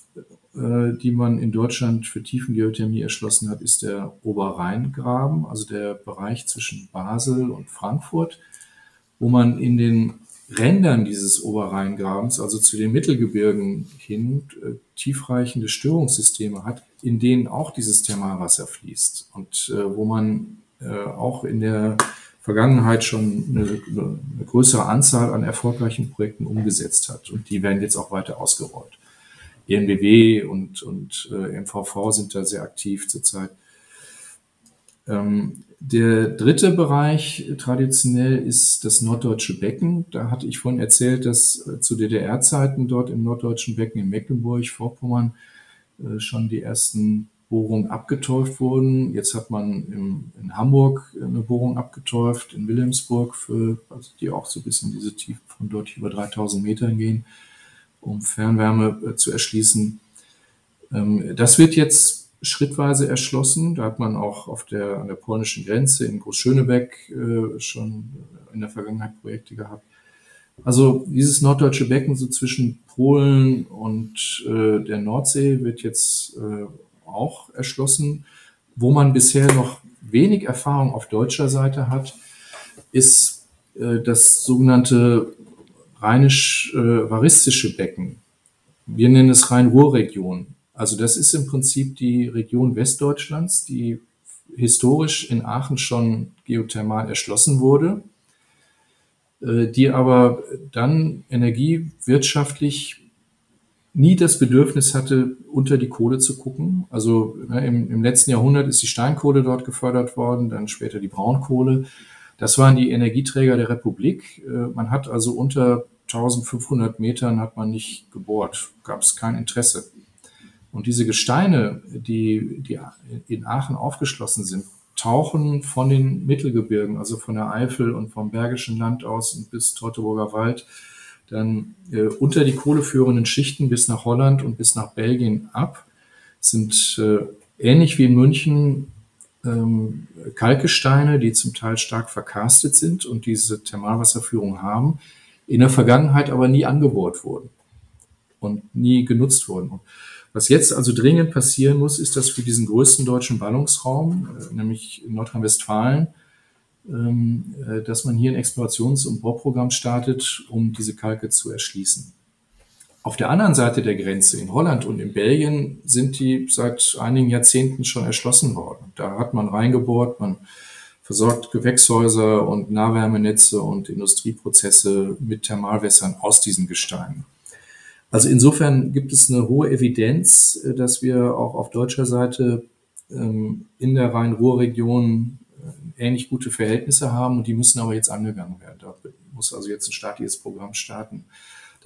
die man in Deutschland für Tiefengeothermie erschlossen hat, ist der Oberrheingraben, also der Bereich zwischen Basel und Frankfurt, wo man in den Rändern dieses Oberrheingrabens, also zu den Mittelgebirgen hin, äh, tiefreichende Störungssysteme hat, in denen auch dieses Thermalwasser fließt und äh, wo man äh, auch in der Vergangenheit schon eine, eine, größere Anzahl an erfolgreichen Projekten umgesetzt hat. Und die werden jetzt auch weiter ausgerollt. ENBW und, und äh, MVV sind da sehr aktiv zurzeit. Ähm, der dritte Bereich traditionell ist das norddeutsche Becken. Da hatte ich vorhin erzählt, dass äh, zu DDR-Zeiten dort im norddeutschen Becken in Mecklenburg, Vorpommern, äh, schon die ersten Bohrungen abgeteuft wurden. Jetzt hat man im, in Hamburg eine Bohrung abgeteuft, in Wilhelmsburg, für, also die auch so bis in diese Tiefe von dort über 3000 Metern gehen, um Fernwärme äh, zu erschließen. Ähm, das wird jetzt schrittweise erschlossen. Da hat man auch auf der, an der polnischen Grenze in Großschönebeck äh, schon in der Vergangenheit Projekte gehabt. Also dieses norddeutsche Becken so zwischen Polen und äh, der Nordsee wird jetzt auch erschlossen. Wo man bisher noch wenig Erfahrung auf deutscher Seite hat, ist das sogenannte rheinisch-varistische äh, Becken. Wir nennen es Rhein-Ruhr-Region. Also das ist im Prinzip die Region Westdeutschlands, die historisch in Aachen schon geothermal erschlossen wurde, äh, die aber dann energiewirtschaftlich nie das Bedürfnis hatte, unter die Kohle zu gucken. Also ne, im, im, letzten Jahrhundert ist die Steinkohle dort gefördert worden, dann später die Braunkohle. Das waren die Energieträger der Republik. Äh, man hat also unter 1500 Metern hat man nicht gebohrt, gab es kein Interesse. Und diese Gesteine, die, die in Aachen aufgeschlossen sind, tauchen von den Mittelgebirgen, also von der Eifel und vom Bergischen Land aus bis Teutoburger Wald, dann äh, unter die kohleführenden Schichten bis nach Holland und bis nach Belgien ab, sind äh, ähnlich wie in München ähm, Kalkgesteine, die zum Teil stark verkarstet sind und diese Thermalwasserführung haben, in der Vergangenheit aber nie angebohrt wurden und nie genutzt wurden. Und was jetzt also dringend passieren muss, ist, dass für diesen größten deutschen Ballungsraum, äh, nämlich Nordrhein-Westfalen, ähm, äh, dass man hier ein Explorations- und Bohrprogramm startet, um diese Kalke zu erschließen. Auf der anderen Seite der Grenze in Holland und in Belgien sind die seit einigen Jahrzehnten schon erschlossen worden. Da hat man reingebohrt, man versorgt Gewächshäuser und Nahwärmenetze und Industrieprozesse mit Thermalwässern aus diesen Gesteinen. Also insofern gibt es eine hohe Evidenz, äh, dass wir auch auf deutscher Seite ähm, in der Rhein-Ruhr-Region ähnlich gute Verhältnisse haben und die müssen aber jetzt angegangen werden. Da muss also jetzt ein staatliches Programm starten,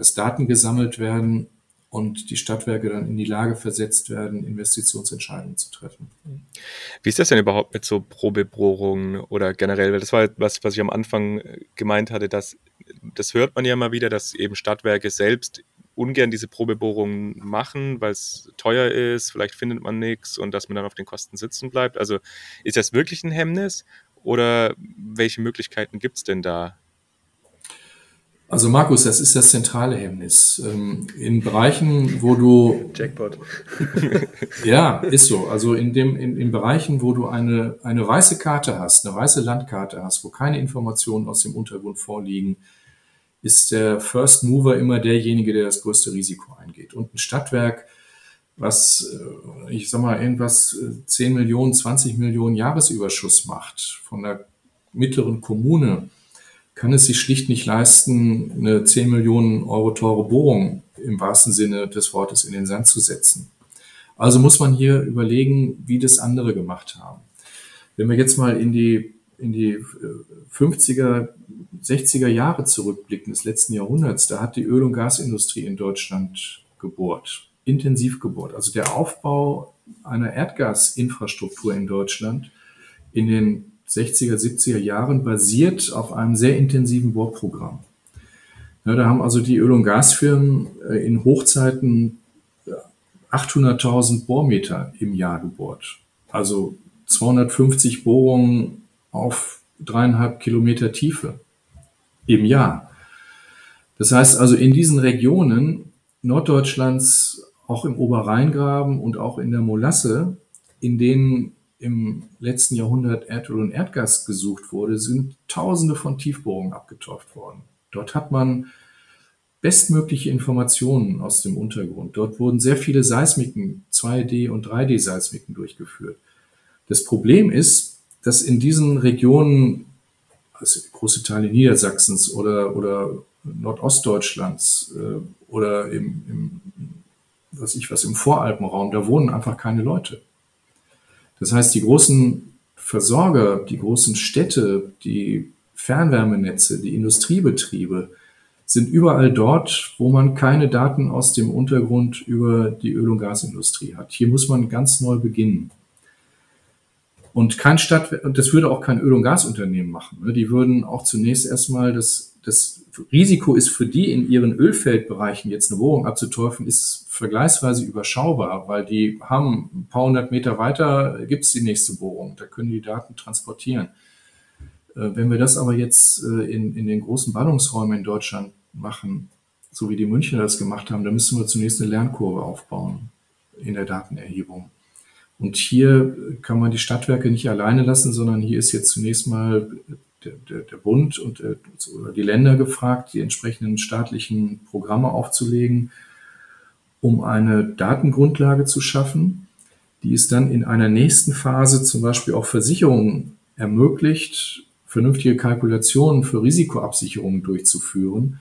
dass Daten gesammelt werden und die Stadtwerke dann in die Lage versetzt werden, Investitionsentscheidungen zu treffen. Wie ist das denn überhaupt mit so Probebohrungen oder generell? Weil das war was, was ich am Anfang äh, gemeint hatte, dass das hört man ja mal wieder, dass eben Stadtwerke selbst ungern diese Probebohrungen machen, weil es teuer ist, vielleicht findet man nichts und dass man dann auf den Kosten sitzen bleibt. Also ist das wirklich ein Hemmnis oder welche Möglichkeiten gibt es denn da? Also Markus, das ist das zentrale Hemmnis. Ähm, in Bereichen, wo du... Jackpot. ja, ist so. Also in, dem, in, in Bereichen, wo du eine, eine weiße Karte hast, eine weiße Landkarte hast, wo keine Informationen aus dem Untergrund vorliegen, ist der First Mover immer derjenige, der das größte Risiko eingeht. Und ein Stadtwerk, was, äh, ich sag mal, irgendwas 10 äh, Millionen, 20 Millionen Jahresüberschuss macht von der mittleren Kommune, kann es sich schlicht nicht leisten, eine 10 Millionen Euro teure Bohrung im wahrsten Sinne des Wortes in den Sand zu setzen. Also muss man hier überlegen, wie das andere gemacht haben. Wenn wir jetzt mal in die in die 50er, äh, 60er Jahre zurückblicken des letzten Jahrhunderts, da hat die Öl- und Gasindustrie in Deutschland gebohrt, intensiv gebohrt. Also der Aufbau einer Erdgasinfrastruktur in Deutschland in den 60er, 70er Jahren basiert auf einem sehr intensiven Bohrprogramm. Ja, da haben also die Öl- und Gasfirmen äh, in Hochzeiten 800.000 Bohrmeter im Jahr gebohrt. Also 250 Bohrungen auf dreieinhalb Kilometer Tiefe im Jahr. Das heißt also in diesen Regionen Norddeutschlands, auch im Oberrheingraben und auch in der Molasse, in denen im letzten Jahrhundert Erdöl und Erdgas gesucht wurde, sind Tausende von Tiefbohrungen abgeteuft worden. Dort hat man bestmögliche Informationen aus dem Untergrund. Dort wurden sehr viele Seismiken, 2D und 3D-Seismiken durchgeführt. Das Problem ist, dass in diesen Regionen, also große Teile Niedersachsens oder, oder Nordostdeutschlands äh, oder im, im, was ich was, im Voralpenraum, da wohnen einfach keine Leute. Das heißt, die großen Versorger, die großen Städte, die Fernwärmenetze, die Industriebetriebe sind überall dort, wo man keine Daten aus dem Untergrund über die Öl- und Gasindustrie hat. Hier muss man ganz neu beginnen. Und kein Stadt, das würde auch kein Öl- und Gasunternehmen machen. Ne? Die würden auch zunächst erstmal das, das Risiko ist für die in ihren Ölfeldbereichen jetzt eine Wohnung abzuteufeln, ist vergleichsweise überschaubar, weil die haben ein paar hundert Meter weiter gibt's die nächste Bohrung. Da können die Daten transportieren. Äh, wenn wir das aber jetzt äh, in, in den großen Ballungsräumen in Deutschland machen, so wie die Münchner das gemacht haben, dann müssen wir zunächst eine Lernkurve aufbauen in der Datenerhebung. Und hier kann man die Stadtwerke nicht alleine lassen, sondern hier ist jetzt zunächst mal der, der, der Bund und der, oder die Länder gefragt, die entsprechenden staatlichen Programme aufzulegen, um eine Datengrundlage zu schaffen, die es dann in einer nächsten Phase zum Beispiel auch Versicherungen ermöglicht, vernünftige Kalkulationen für Risikoabsicherungen durchzuführen.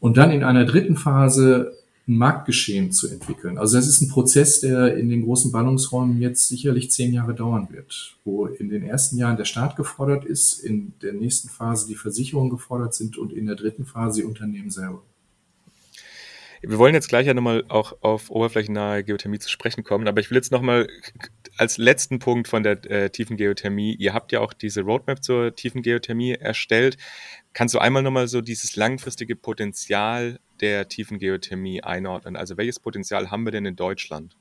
Und dann in einer dritten Phase ein Marktgeschehen zu entwickeln. Also das ist ein Prozess, der in den großen Ballungsräumen jetzt sicherlich zehn Jahre dauern wird, wo in den ersten Jahren der Staat gefordert ist, in der nächsten Phase die Versicherungen gefordert sind und in der dritten Phase die Unternehmen selber. Wir wollen jetzt gleich ja nochmal auch auf oberflächennahe Geothermie zu sprechen kommen, aber ich will jetzt nochmal als letzten Punkt von der äh, tiefen Geothermie, ihr habt ja auch diese Roadmap zur tiefen Geothermie erstellt. Kannst du einmal nochmal so dieses langfristige Potenzial der tiefen Geothermie einordnen? Also welches Potenzial haben wir denn in Deutschland?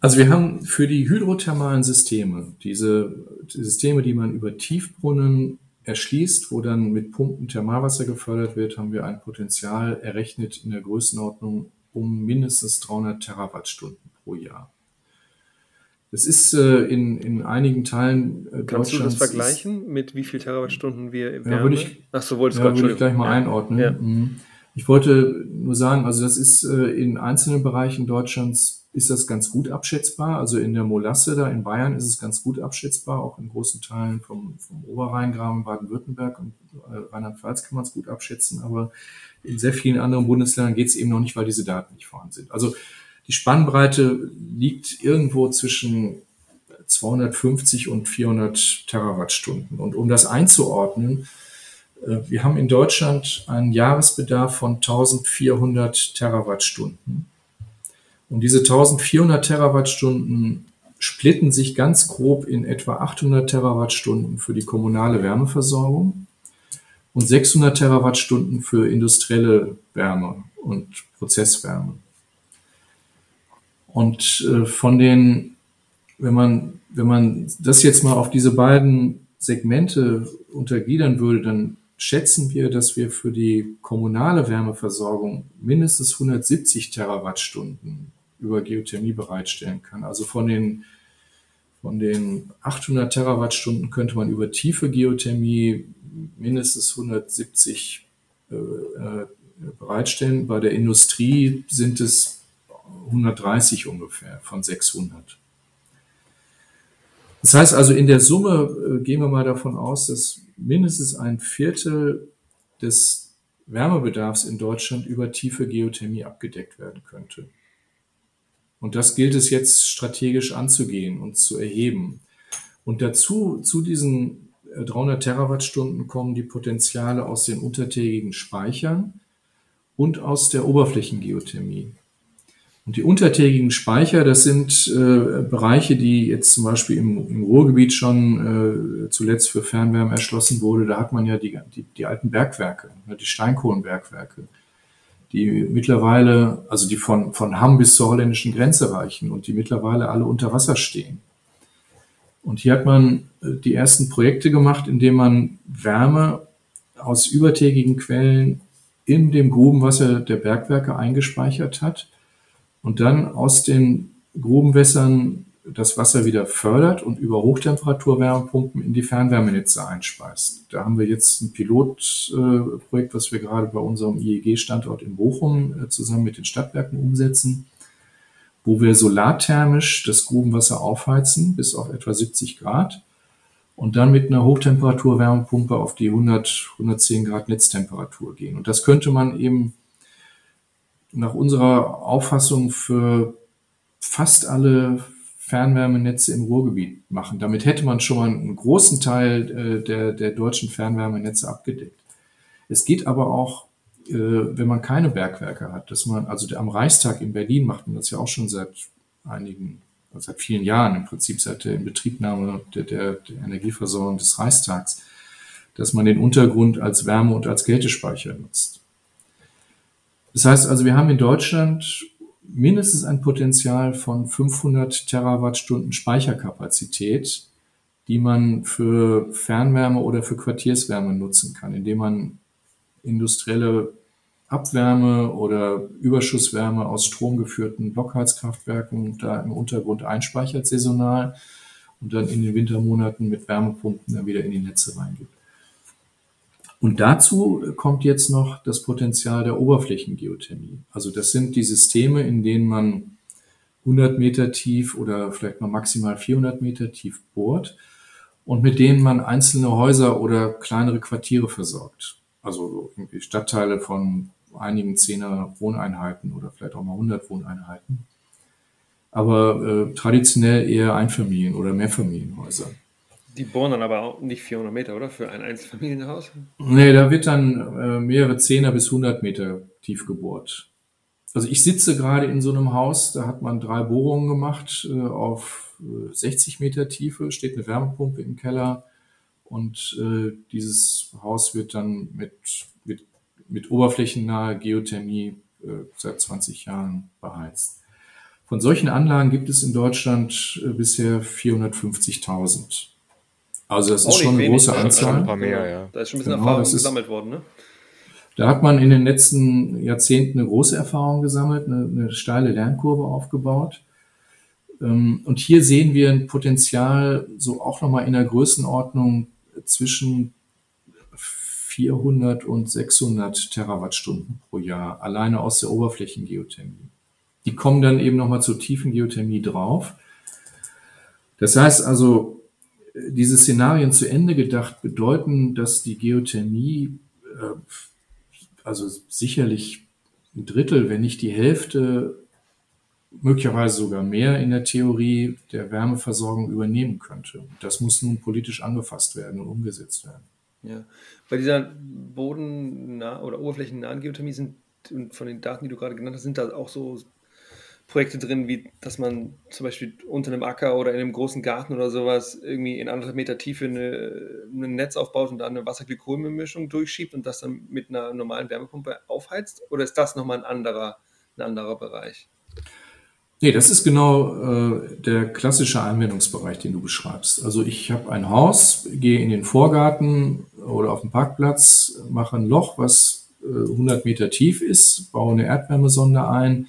Also wir haben für die hydrothermalen Systeme, diese Systeme, die man über Tiefbrunnen erschließt, wo dann mit Pumpen Thermalwasser gefördert wird, haben wir ein Potenzial errechnet in der Größenordnung um mindestens 300 Terawattstunden pro Jahr. Das ist äh, in, in einigen Teilen äh, Kannst du das vergleichen mit wie viel Terawattstunden wir Wärme? Ja, würde ich, Ach so, wolltest ja, würde ich gleich mal ja. einordnen. Ja. Mhm. Ich wollte nur sagen, also das ist äh, in einzelnen Bereichen Deutschlands ist das ganz gut abschätzbar. Also in der Molasse da in Bayern ist es ganz gut abschätzbar, auch in großen Teilen vom, vom Oberrheingraben, Baden-Württemberg und äh, Rheinland-Pfalz kann man es gut abschätzen, aber in sehr vielen anderen Bundesländern geht es eben noch nicht, weil diese Daten nicht vorhanden sind. Also die Spannbreite liegt irgendwo zwischen 250 und 400 Terawattstunden. Und um das einzuordnen, wir haben in Deutschland einen Jahresbedarf von 1400 Terawattstunden. Und diese 1400 Terawattstunden splitten sich ganz grob in etwa 800 Terawattstunden für die kommunale Wärmeversorgung und 600 Terawattstunden für industrielle Wärme und Prozesswärme. Und äh, von den, wenn man, wenn man das jetzt mal auf diese beiden Segmente untergliedern würde, dann schätzen wir, dass wir für die kommunale Wärmeversorgung mindestens 170 Terawattstunden über Geothermie bereitstellen kann. Also von den, von den 800 Terawattstunden könnte man über tiefe Geothermie mindestens 170 äh, äh, bereitstellen. Bei der Industrie sind es 130 ungefähr von 600. Das heißt also, in der Summe äh, gehen wir mal davon aus, dass mindestens ein Viertel des Wärmebedarfs in Deutschland über tiefe Geothermie abgedeckt werden könnte. Und das gilt es jetzt strategisch anzugehen und zu erheben. Und dazu, zu diesen 300 äh, Terawattstunden kommen die Potenziale aus den untertägigen Speichern und aus der Oberflächengeothermie. Und die untertägigen Speicher, das sind äh, Bereiche, die jetzt zum Beispiel im, im Ruhrgebiet schon äh, zuletzt für Fernwärme erschlossen wurde. Da hat man ja die, die, die alten Bergwerke, ne, die Steinkohlenbergwerke, die mittlerweile, also die von, von Hamm bis zur holländischen Grenze reichen und die mittlerweile alle unter Wasser stehen. Und hier hat man äh, die ersten Projekte gemacht, indem man Wärme aus übertägigen Quellen in dem Grubenwasser der Bergwerke eingespeichert hat und dann aus den Grubenwässern das Wasser wieder fördert und über Hochtemperaturwärmepumpen in die Fernwärmenetze einspeist. Da haben wir jetzt ein Pilotprojekt, was wir gerade bei unserem IEG-Standort in Bochum äh, zusammen mit den Stadtwerken umsetzen, wo wir solarthermisch das Grubenwasser aufheizen bis auf etwa 70 Grad und dann mit einer Hochtemperaturwärmepumpe auf die 100, 110 Grad Netztemperatur gehen. Und das könnte man eben nach unserer Auffassung für fast alle Fernwärmenetze im Ruhrgebiet machen. Damit hätte man schon mal einen großen Teil äh, der, der deutschen Fernwärmenetze abgedeckt. Es geht aber auch, äh, wenn man keine Bergwerke hat, dass man, also am Reichstag in Berlin macht man das ja auch schon seit einigen, also seit vielen Jahren, im Prinzip seit der Inbetriebnahme der, der, der Energieversorgung des Reichstags, dass man den Untergrund als Wärme- und als Kältespeicher nutzt. Das heißt also, wir haben in Deutschland mindestens ein Potenzial von 500 Terawattstunden Speicherkapazität, die man für Fernwärme oder für Quartierswärme nutzen kann, indem man industrielle Abwärme oder Überschusswärme aus stromgeführten Blockheizkraftwerken da im Untergrund einspeichert saisonal und dann in den Wintermonaten mit Wärmepumpen dann wieder in die Netze reingibt. Und dazu kommt jetzt noch das Potenzial der Oberflächengeothermie. Also das sind die Systeme, in denen man 100 Meter tief oder vielleicht mal maximal 400 Meter tief bohrt und mit denen man einzelne Häuser oder kleinere Quartiere versorgt. Also irgendwie Stadtteile von einigen Zehner Wohneinheiten oder vielleicht auch mal 100 Wohneinheiten. Aber äh, traditionell eher Einfamilien- oder Mehrfamilienhäuser. Die bohren dann aber auch nicht 400 Meter, oder? Für ein Einzelfamilienhaus? Nee, da wird dann äh, mehrere Zehner bis 100 Meter tief gebohrt. Also ich sitze gerade in so einem Haus, da hat man drei Bohrungen gemacht äh, auf äh, 60 Meter Tiefe, steht eine Wärmepumpe im Keller und äh, dieses Haus wird dann mit, mit, mit oberflächennaher Geothermie äh, seit 20 Jahren beheizt. Von solchen Anlagen gibt es in Deutschland äh, bisher 450.000. Also das ist schon eine wenig, große ne? Anzahl. Ein paar mehr, ja. Da ist schon ein bisschen genau, Erfahrung gesammelt worden, ne? Da hat man in den letzten Jahrzehnten eine große Erfahrung gesammelt, eine, eine steile Lernkurve aufgebaut. Ähm, und hier sehen wir ein Potenzial so auch nochmal in der Größenordnung zwischen 400 und 600 Terawattstunden pro Jahr, alleine aus der Oberflächengeothermie. Die kommen dann eben nochmal zur tiefen Geothermie drauf. Das heißt also, diese Szenarien zu Ende gedacht bedeuten, dass die Geothermie, äh, also sicherlich ein Drittel, wenn nicht die Hälfte, möglicherweise sogar mehr in der Theorie der Wärmeversorgung übernehmen könnte. Das muss nun politisch angefasst werden und umgesetzt werden. Ja, bei dieser bodennah oder oberflächennahen Geothermie sind und von den Daten, die du gerade genannt hast, sind da auch so Projekte drin, wie dass man zum Beispiel unter einem Acker oder in einem großen Garten oder sowas irgendwie in anderthalb Meter Tiefe eine, ein Netz aufbaut und da eine Wasserglykolmischung durchschiebt und das dann mit einer normalen Wärmepumpe aufheizt? Oder ist das nochmal ein anderer, ein anderer Bereich? Nee, das ist genau äh, der klassische Anwendungsbereich, den du beschreibst. Also ich habe ein Haus, gehe in den Vorgarten oder auf den Parkplatz, mache ein Loch, was äh, 100 Meter tief ist, baue eine Erdwärmesonde ein,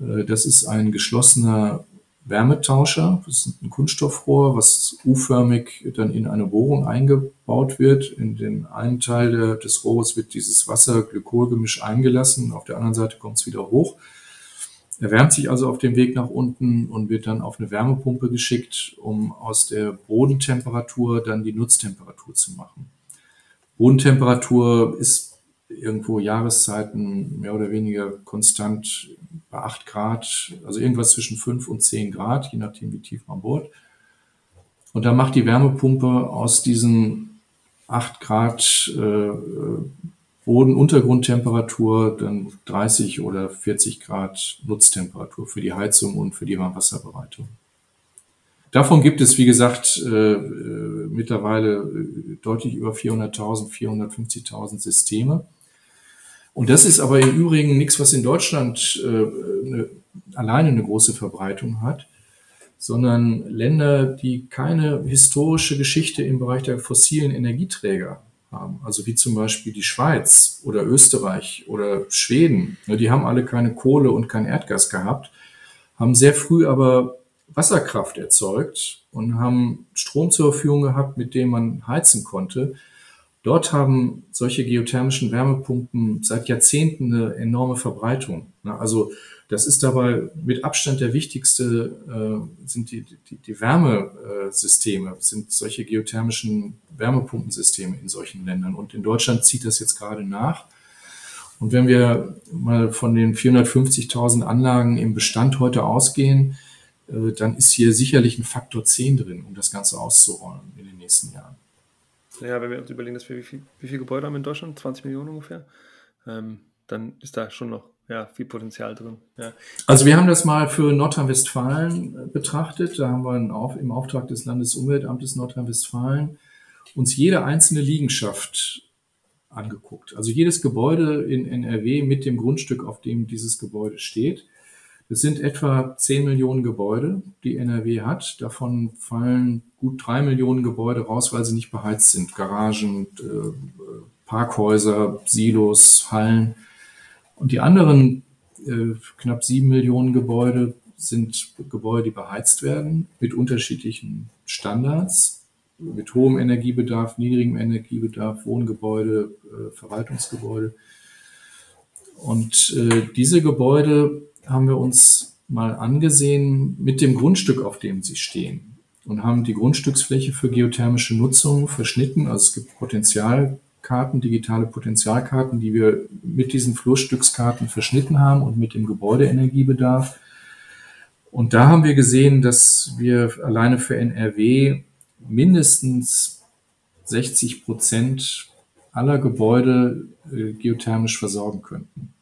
das ist ein geschlossener Wärmetauscher. Das ist ein Kunststoffrohr, was U-förmig dann in eine Bohrung eingebaut wird. In den einen Teil des Rohres wird dieses Wasser-Glykolgemisch eingelassen, auf der anderen Seite kommt es wieder hoch. Er wärmt sich also auf dem Weg nach unten und wird dann auf eine Wärmepumpe geschickt, um aus der Bodentemperatur dann die Nutztemperatur zu machen. Bodentemperatur ist irgendwo Jahreszeiten mehr oder weniger konstant bei 8 Grad, also irgendwas zwischen 5 und 10 Grad, je nachdem, wie tief man bohrt. Und da macht die Wärmepumpe aus diesen 8 Grad äh, Boden-Untergrundtemperatur dann 30 oder 40 Grad Nutztemperatur für die Heizung und für die Warmwasserbereitung. Davon gibt es, wie gesagt, äh, mittlerweile äh, deutlich über 400.000, 450.000 Systeme. Und das ist aber im Übrigen nichts, was in Deutschland äh, eine, alleine eine große Verbreitung hat, sondern Länder, die keine historische Geschichte im Bereich der fossilen Energieträger haben, also wie zum Beispiel die Schweiz oder Österreich oder Schweden, die haben alle keine Kohle und kein Erdgas gehabt, haben sehr früh aber Wasserkraft erzeugt und haben Strom zur Verfügung gehabt, mit dem man heizen konnte. Dort haben solche geothermischen Wärmepumpen seit Jahrzehnten eine enorme Verbreitung. Also das ist dabei mit Abstand der wichtigste, äh, sind die, die, die Wärmesysteme, sind solche geothermischen Wärmepumpensysteme in solchen Ländern. Und in Deutschland zieht das jetzt gerade nach. Und wenn wir mal von den 450.000 Anlagen im Bestand heute ausgehen, äh, dann ist hier sicherlich ein Faktor 10 drin, um das Ganze auszurollen in den nächsten Jahren. Ja, wenn wir uns überlegen, dass wir wie viel, wie viel Gebäude haben in Deutschland, 20 Millionen ungefähr, ähm, dann ist da schon noch ja, viel Potenzial drin. Ja. Also wir haben das mal für Nordrhein-Westfalen äh, betrachtet. Da haben wir auf, im Auftrag des Landesumweltamtes Nordrhein-Westfalen uns jede einzelne Liegenschaft angeguckt. Also jedes Gebäude in NRW mit dem Grundstück, auf dem dieses Gebäude steht. Es sind etwa 10 Millionen Gebäude, die NRW hat. Davon fallen gut drei Millionen Gebäude raus, weil sie nicht beheizt sind. Garagen, äh, Parkhäuser, Silos, Hallen. Und die anderen äh, knapp sieben Millionen Gebäude sind Gebäude, die beheizt werden mit unterschiedlichen Standards, mit hohem Energiebedarf, niedrigem Energiebedarf, Wohngebäude, äh, Verwaltungsgebäude. Und äh, diese Gebäude haben wir uns mal angesehen mit dem Grundstück, auf dem sie stehen und haben die Grundstücksfläche für geothermische Nutzung verschnitten. Also es gibt Potenzial Karten, digitale Potenzialkarten, die wir mit diesen Flurstückskarten verschnitten haben und mit dem Gebäudeenergiebedarf. Und da haben wir gesehen, dass wir alleine für NRW mindestens 60 Prozent aller Gebäude äh, geothermisch versorgen könnten.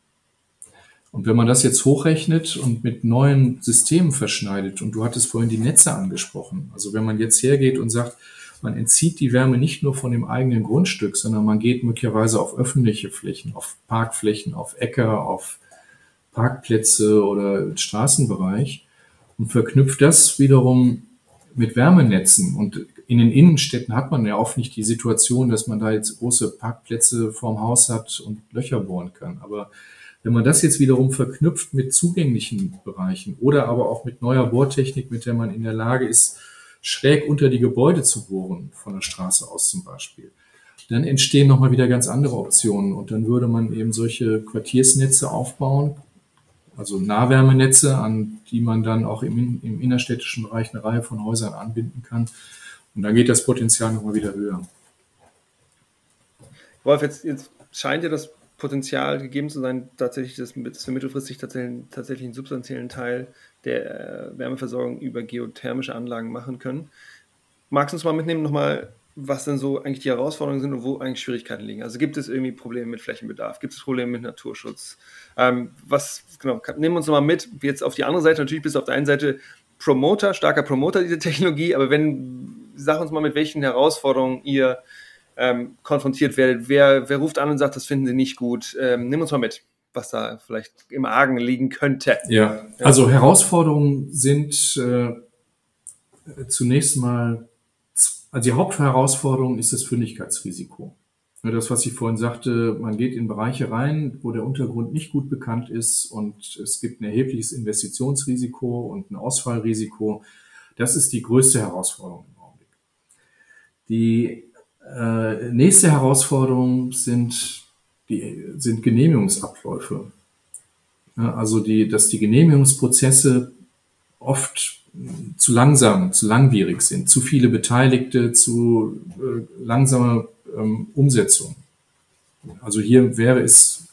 Und wenn man das jetzt hochrechnet und mit neuen Systemen verschneidet, und du hattest vorhin die Netze angesprochen, also wenn man jetzt hergeht und sagt, man entzieht die Wärme nicht nur von dem eigenen Grundstück, sondern man geht möglicherweise auf öffentliche Flächen, auf Parkflächen, auf Äcker, auf Parkplätze oder Straßenbereich und verknüpft das wiederum mit Wärmenetzen. Und in den Innenstädten hat man ja oft nicht die Situation, dass man da jetzt große Parkplätze vorm Haus hat und Löcher bohren kann. Aber wenn man das jetzt wiederum verknüpft mit zugänglichen Bereichen oder aber auch mit neuer Bohrtechnik, mit der man in der Lage ist, schräg unter die Gebäude zu bohren, von der Straße aus zum Beispiel, dann entstehen nochmal wieder ganz andere Optionen. Und dann würde man eben solche Quartiersnetze aufbauen, also Nahwärmenetze, an die man dann auch im, im innerstädtischen Bereich eine Reihe von Häusern anbinden kann. Und dann geht das Potenzial nochmal wieder höher. Wolf, jetzt, jetzt scheint ja das Potenzial gegeben zu sein, tatsächlich, dass, dass wir mittelfristig tatsächlich, tatsächlich einen substanziellen Teil der äh, Wärmeversorgung über geothermische Anlagen machen können. Magst du uns mal mitnehmen nochmal, was denn so eigentlich die Herausforderungen sind und wo eigentlich Schwierigkeiten liegen? Also gibt es irgendwie Probleme mit Flächenbedarf? Gibt es Probleme mit Naturschutz? Ähm, was, genau, nehmen wir uns nochmal mit, jetzt auf die andere Seite, natürlich bist du auf der einen Seite Promoter, starker Promoter dieser Technologie, aber wenn, sag uns mal, mit welchen Herausforderungen ihr ähm, konfrontiert werdet. Wer, wer ruft an und sagt, das finden sie nicht gut? Ähm, nimm uns mal mit, was da vielleicht im Argen liegen könnte. Ja, ja. also Herausforderungen sind äh, zunächst mal, also die Hauptherausforderung ist das Fündigkeitsrisiko. Das, was ich vorhin sagte, man geht in Bereiche rein, wo der Untergrund nicht gut bekannt ist und es gibt ein erhebliches Investitionsrisiko und ein Ausfallrisiko. Das ist die größte Herausforderung im Augenblick. Die äh, nächste Herausforderung sind, die, sind Genehmigungsabläufe. Ja, also die, dass die Genehmigungsprozesse oft zu langsam, zu langwierig sind, zu viele Beteiligte, zu äh, langsame ähm, Umsetzung. Also hier wäre es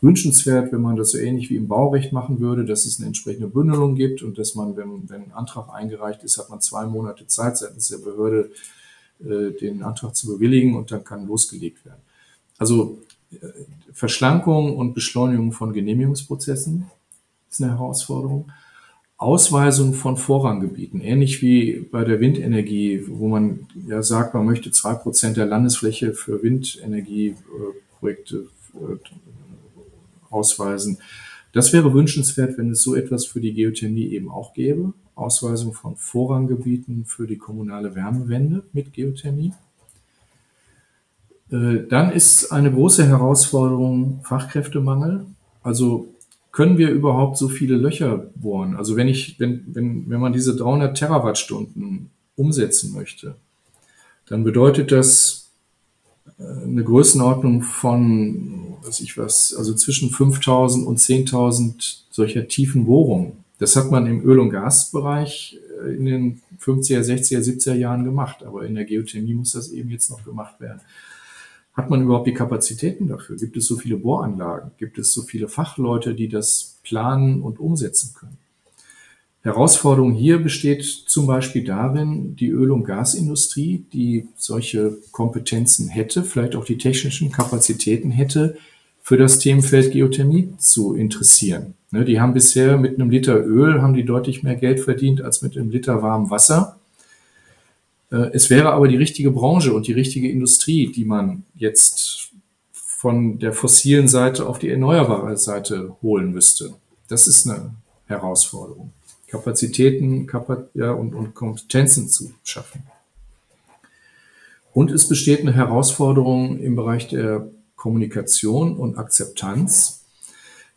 wünschenswert, wenn man das so ähnlich wie im Baurecht machen würde, dass es eine entsprechende Bündelung gibt und dass man, wenn, wenn ein Antrag eingereicht ist, hat man zwei Monate Zeit seitens der Behörde, äh, den Antrag zu bewilligen und dann kann losgelegt werden. Also äh, Verschlankung und Beschleunigung von Genehmigungsprozessen ist eine Herausforderung. Ausweisung von Vorranggebieten, ähnlich wie bei der Windenergie, wo man ja sagt, man möchte zwei Prozent der Landesfläche für Windenergieprojekte äh, ausweisen. Das wäre wünschenswert, wenn es so etwas für die Geothermie eben auch gäbe Ausweisung von Vorranggebieten für die kommunale Wärmewende mit Geothermie. Äh, dann ist eine große Herausforderung Fachkräftemangel. Also können wir überhaupt so viele Löcher bohren? Also wenn ich, wenn, wenn, wenn man diese 300 Terawattstunden umsetzen möchte, dann bedeutet das äh, eine Größenordnung von, was ich was, also zwischen 5000 und 10.000 solcher tiefen Bohrungen. Das hat man im Öl- und Gasbereich äh, in den 50er, 60er, 70er Jahren gemacht, aber in der Geothermie muss das eben jetzt noch gemacht werden. Hat man überhaupt die Kapazitäten dafür? Gibt es so viele Bohranlagen? Gibt es so viele Fachleute, die das planen und umsetzen können? Herausforderung hier besteht zum Beispiel darin, die Öl- und Gasindustrie, die solche Kompetenzen hätte, vielleicht auch die technischen Kapazitäten hätte, für das Themenfeld Geothermie zu interessieren. Ne, die haben bisher mit einem Liter Öl haben die deutlich mehr Geld verdient als mit einem Liter warmem Wasser. Äh, es wäre aber die richtige Branche und die richtige Industrie, die man jetzt von der fossilen Seite auf die erneuerbare Seite holen müsste. Das ist eine Herausforderung. Kapazitäten Kapaz ja, und, und Kompetenzen zu schaffen. Und es besteht eine Herausforderung im Bereich der Kommunikation und Akzeptanz.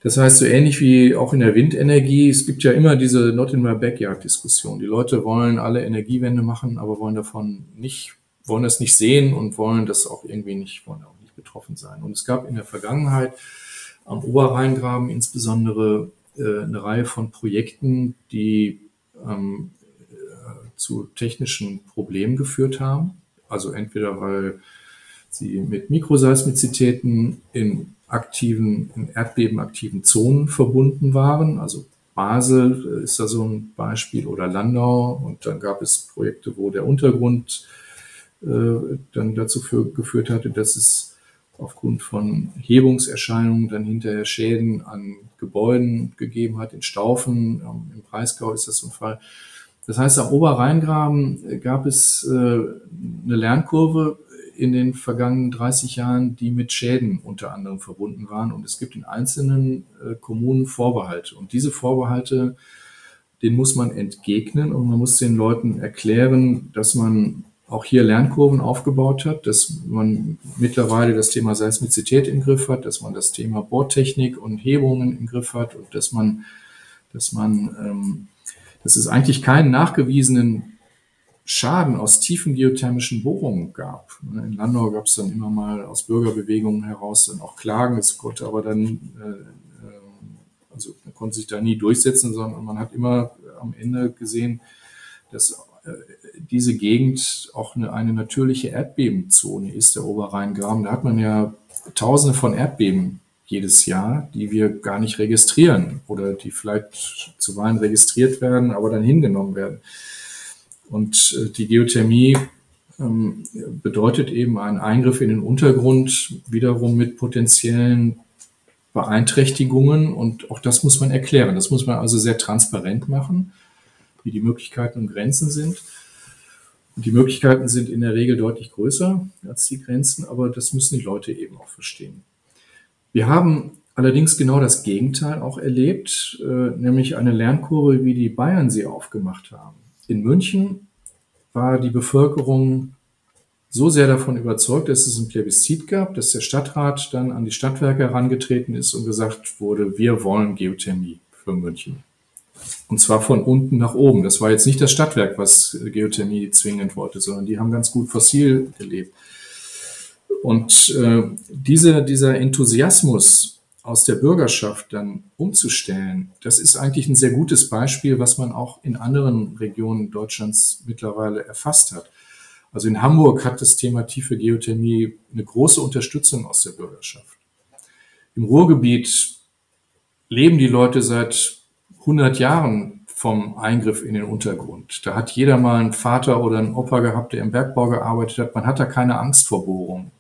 Das heißt, so ähnlich wie auch in der Windenergie, es gibt ja immer diese Not in my backyard Diskussion. Die Leute wollen alle Energiewende machen, aber wollen davon nicht, wollen das nicht sehen und wollen das auch irgendwie nicht, wollen auch nicht betroffen sein. Und es gab in der Vergangenheit am Oberrheingraben insbesondere äh, eine Reihe von Projekten, die ähm, äh, zu technischen Problemen geführt haben. Also entweder weil sie mit Mikroseismizitäten in aktiven, in erdbebenaktiven Zonen verbunden waren. Also Basel ist da so ein Beispiel oder Landau. Und dann gab es Projekte, wo der Untergrund äh, dann dazu für, geführt hatte, dass es aufgrund von Hebungserscheinungen dann hinterher Schäden an Gebäuden gegeben hat, in Staufen. Ähm, Im Breisgau ist das so ein Fall. Das heißt, am Oberrheingraben gab es äh, eine Lernkurve, in den vergangenen 30 Jahren, die mit Schäden unter anderem verbunden waren. Und es gibt in einzelnen äh, Kommunen Vorbehalte. Und diese Vorbehalte, den muss man entgegnen und man muss den Leuten erklären, dass man auch hier Lernkurven aufgebaut hat, dass man mittlerweile das Thema Seismizität im Griff hat, dass man das Thema Bohrtechnik und Hebungen im Griff hat und dass man, dass man, ähm, dass es eigentlich keinen nachgewiesenen Schaden aus tiefen geothermischen Bohrungen gab. In Landau gab es dann immer mal aus Bürgerbewegungen heraus dann auch Klagen. Es konnte aber dann, äh, äh, also man konnte sich da nie durchsetzen, sondern man hat immer am Ende gesehen, dass äh, diese Gegend auch eine, eine natürliche Erdbebenzone ist, der Oberrheingraben. Da hat man ja Tausende von Erdbeben jedes Jahr, die wir gar nicht registrieren oder die vielleicht zuweilen registriert werden, aber dann hingenommen werden. Und äh, die Geothermie ähm, bedeutet eben einen Eingriff in den Untergrund, wiederum mit potenziellen Beeinträchtigungen. Und auch das muss man erklären. Das muss man also sehr transparent machen, wie die Möglichkeiten und Grenzen sind. Und die Möglichkeiten sind in der Regel deutlich größer als die Grenzen, aber das müssen die Leute eben auch verstehen. Wir haben allerdings genau das Gegenteil auch erlebt, äh, nämlich eine Lernkurve, wie die Bayern sie aufgemacht haben. In München war die Bevölkerung so sehr davon überzeugt, dass es ein Plebiszit gab, dass der Stadtrat dann an die Stadtwerke herangetreten ist und gesagt wurde, wir wollen Geothermie für München. Und zwar von unten nach oben. Das war jetzt nicht das Stadtwerk, was Geothermie zwingend wollte, sondern die haben ganz gut fossil gelebt. Und äh, diese, dieser Enthusiasmus aus der Bürgerschaft dann umzustellen, das ist eigentlich ein sehr gutes Beispiel, was man auch in anderen Regionen Deutschlands mittlerweile erfasst hat. Also in Hamburg hat das Thema tiefe Geothermie eine große Unterstützung aus der Bürgerschaft. Im Ruhrgebiet leben die Leute seit 100 Jahren vom Eingriff in den Untergrund. Da hat jeder mal einen Vater oder einen Opa gehabt, der im Bergbau gearbeitet hat. Man hat da keine Angst vor Bohrungen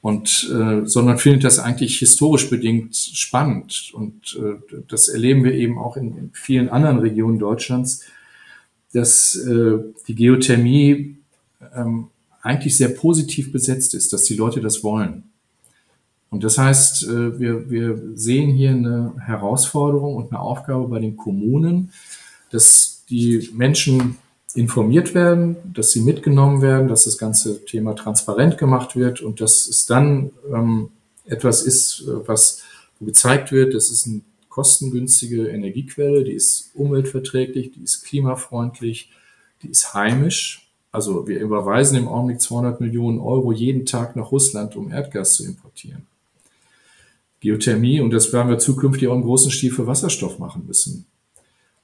und äh, sondern findet das eigentlich historisch bedingt spannend und äh, das erleben wir eben auch in, in vielen anderen Regionen Deutschlands, dass äh, die Geothermie ähm, eigentlich sehr positiv besetzt ist, dass die Leute das wollen. Und das heißt, äh, wir, wir sehen hier eine Herausforderung und eine Aufgabe bei den Kommunen, dass die Menschen informiert werden, dass sie mitgenommen werden, dass das ganze Thema transparent gemacht wird und dass es dann ähm, etwas ist, äh, was gezeigt wird, das ist eine kostengünstige Energiequelle, die ist umweltverträglich, die ist klimafreundlich, die ist heimisch. Also wir überweisen im Augenblick 200 Millionen Euro jeden Tag nach Russland, um Erdgas zu importieren. Geothermie, und das werden wir zukünftig auch im großen Stil für Wasserstoff machen müssen.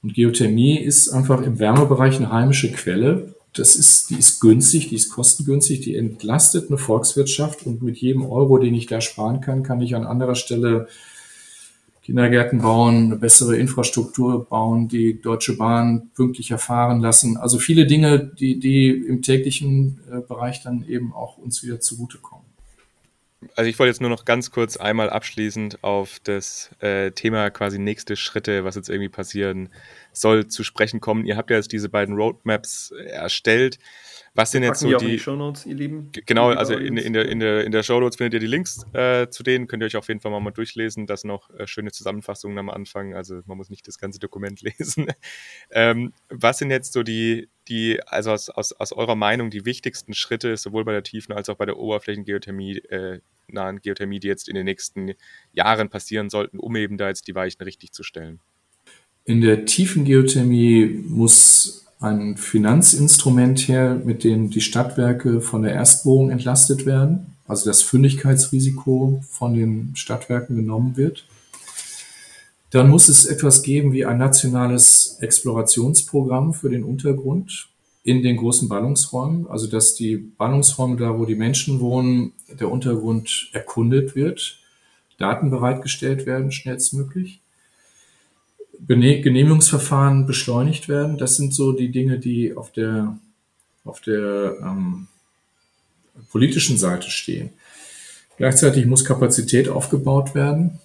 Und Geothermie ist einfach im Wärmebereich eine heimische Quelle. Das ist, die ist günstig, die ist kostengünstig, die entlastet eine Volkswirtschaft und mit jedem Euro, den ich da sparen kann, kann ich an anderer Stelle Kindergärten bauen, eine bessere Infrastruktur bauen, die Deutsche Bahn pünktlicher fahren lassen. Also viele Dinge, die, die im täglichen äh, Bereich dann eben auch uns wieder zugutekommen also ich wollte jetzt nur noch ganz kurz einmal abschließend auf das äh, Thema quasi nächste Schritte, was jetzt irgendwie passieren soll, zu sprechen kommen. Ihr habt ja jetzt diese beiden Roadmaps erstellt. Was sind jetzt so die, die Shownotes, ihr Lieben? Genau, also in, in, der, in, der, in der Shownotes findet ihr die Links äh, zu denen, könnt ihr euch auf jeden Fall mal, mal durchlesen. Das noch äh, schöne Zusammenfassungen am Anfang, also man muss nicht das ganze Dokument lesen. ähm, was sind jetzt so die, die also aus, aus, aus eurer Meinung die wichtigsten Schritte, sowohl bei der Tiefen- als auch bei der Oberflächengeothermie, äh, nahen Geothermie, die jetzt in den nächsten Jahren passieren sollten, um eben da jetzt die Weichen richtig zu stellen? In der tiefen Geothermie muss ein Finanzinstrument her, mit dem die Stadtwerke von der Erstbohrung entlastet werden, also das Fündigkeitsrisiko von den Stadtwerken genommen wird. Dann muss es etwas geben wie ein nationales Explorationsprogramm für den Untergrund in den großen Ballungsräumen, also dass die Ballungsräume da, wo die Menschen wohnen, der Untergrund erkundet wird, Daten bereitgestellt werden schnellstmöglich. Genehmigungsverfahren beschleunigt werden. Das sind so die Dinge, die auf der, auf der ähm, politischen Seite stehen. Gleichzeitig muss Kapazität aufgebaut werden.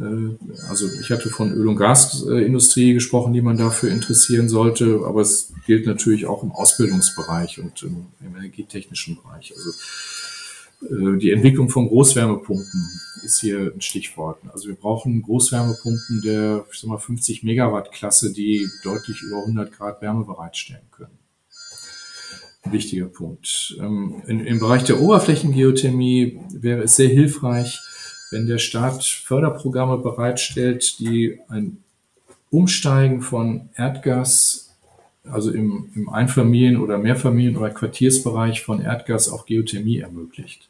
Äh, also ich hatte von Öl- und Gasindustrie gesprochen, die man dafür interessieren sollte, aber es gilt natürlich auch im Ausbildungsbereich und im, im energietechnischen Bereich. Also äh, die Entwicklung von Großwärmepumpen ist hier ein Stichwort. Also wir brauchen Großwärmepumpen der ich sag mal, 50 Megawatt Klasse, die deutlich über 100 Grad Wärme bereitstellen können. Ein wichtiger Punkt. Ähm, in, Im Bereich der Oberflächengeothermie wäre es sehr hilfreich, wenn der Staat Förderprogramme bereitstellt, die ein Umsteigen von Erdgas also im, im Einfamilien- oder Mehrfamilien- oder Quartiersbereich von Erdgas auf Geothermie ermöglicht.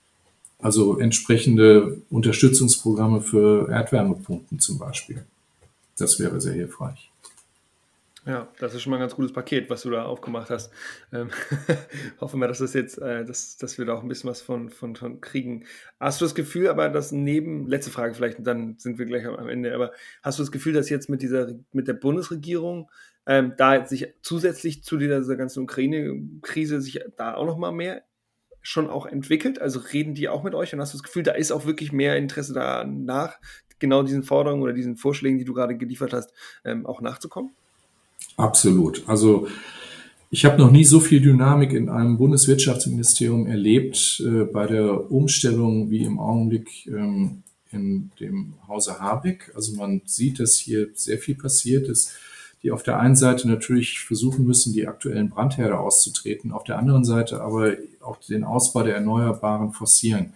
Also entsprechende Unterstützungsprogramme für Erdwärmepumpen zum Beispiel. Das wäre sehr hilfreich. Ja, das ist schon mal ein ganz gutes Paket, was du da aufgemacht hast. Ähm, hoffen wir, dass das jetzt, äh, dass, dass wir da auch ein bisschen was von, von, von kriegen. Hast du das Gefühl, aber dass neben, letzte Frage vielleicht, dann sind wir gleich am Ende, aber hast du das Gefühl, dass jetzt mit dieser, mit der Bundesregierung ähm, da sich zusätzlich zu dieser, ganzen Ukraine-Krise sich da auch noch mal mehr schon auch entwickelt? Also reden die auch mit euch und hast du das Gefühl, da ist auch wirklich mehr Interesse da nach genau diesen Forderungen oder diesen Vorschlägen, die du gerade geliefert hast, ähm, auch nachzukommen? Absolut. Also ich habe noch nie so viel Dynamik in einem Bundeswirtschaftsministerium erlebt äh, bei der Umstellung wie im Augenblick ähm, in dem Hause Habeck. Also man sieht, dass hier sehr viel passiert ist die auf der einen Seite natürlich versuchen müssen, die aktuellen Brandherde auszutreten, auf der anderen Seite aber auch den Ausbau der Erneuerbaren forcieren.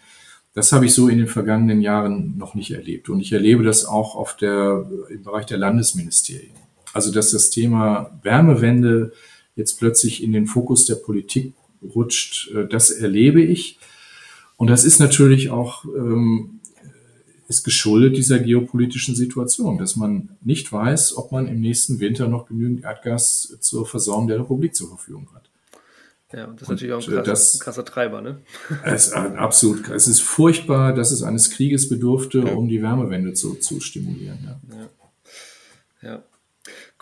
Das habe ich so in den vergangenen Jahren noch nicht erlebt. Und ich erlebe das auch auf der, im Bereich der Landesministerien. Also, dass das Thema Wärmewende jetzt plötzlich in den Fokus der Politik rutscht, äh, das erlebe ich. Und das ist natürlich auch ähm, ist geschuldet dieser geopolitischen Situation, dass man nicht weiß, ob man im nächsten Winter noch genügend Erdgas zur Versorgung der Republik zur Verfügung hat. Ja, und das ist und natürlich auch ein krasser, das, krasser Treiber, ne? Es, absolut. Es ist furchtbar, dass es eines Krieges bedurfte, ja. um die Wärmewende zu, zu stimulieren. Ja. ja. ja.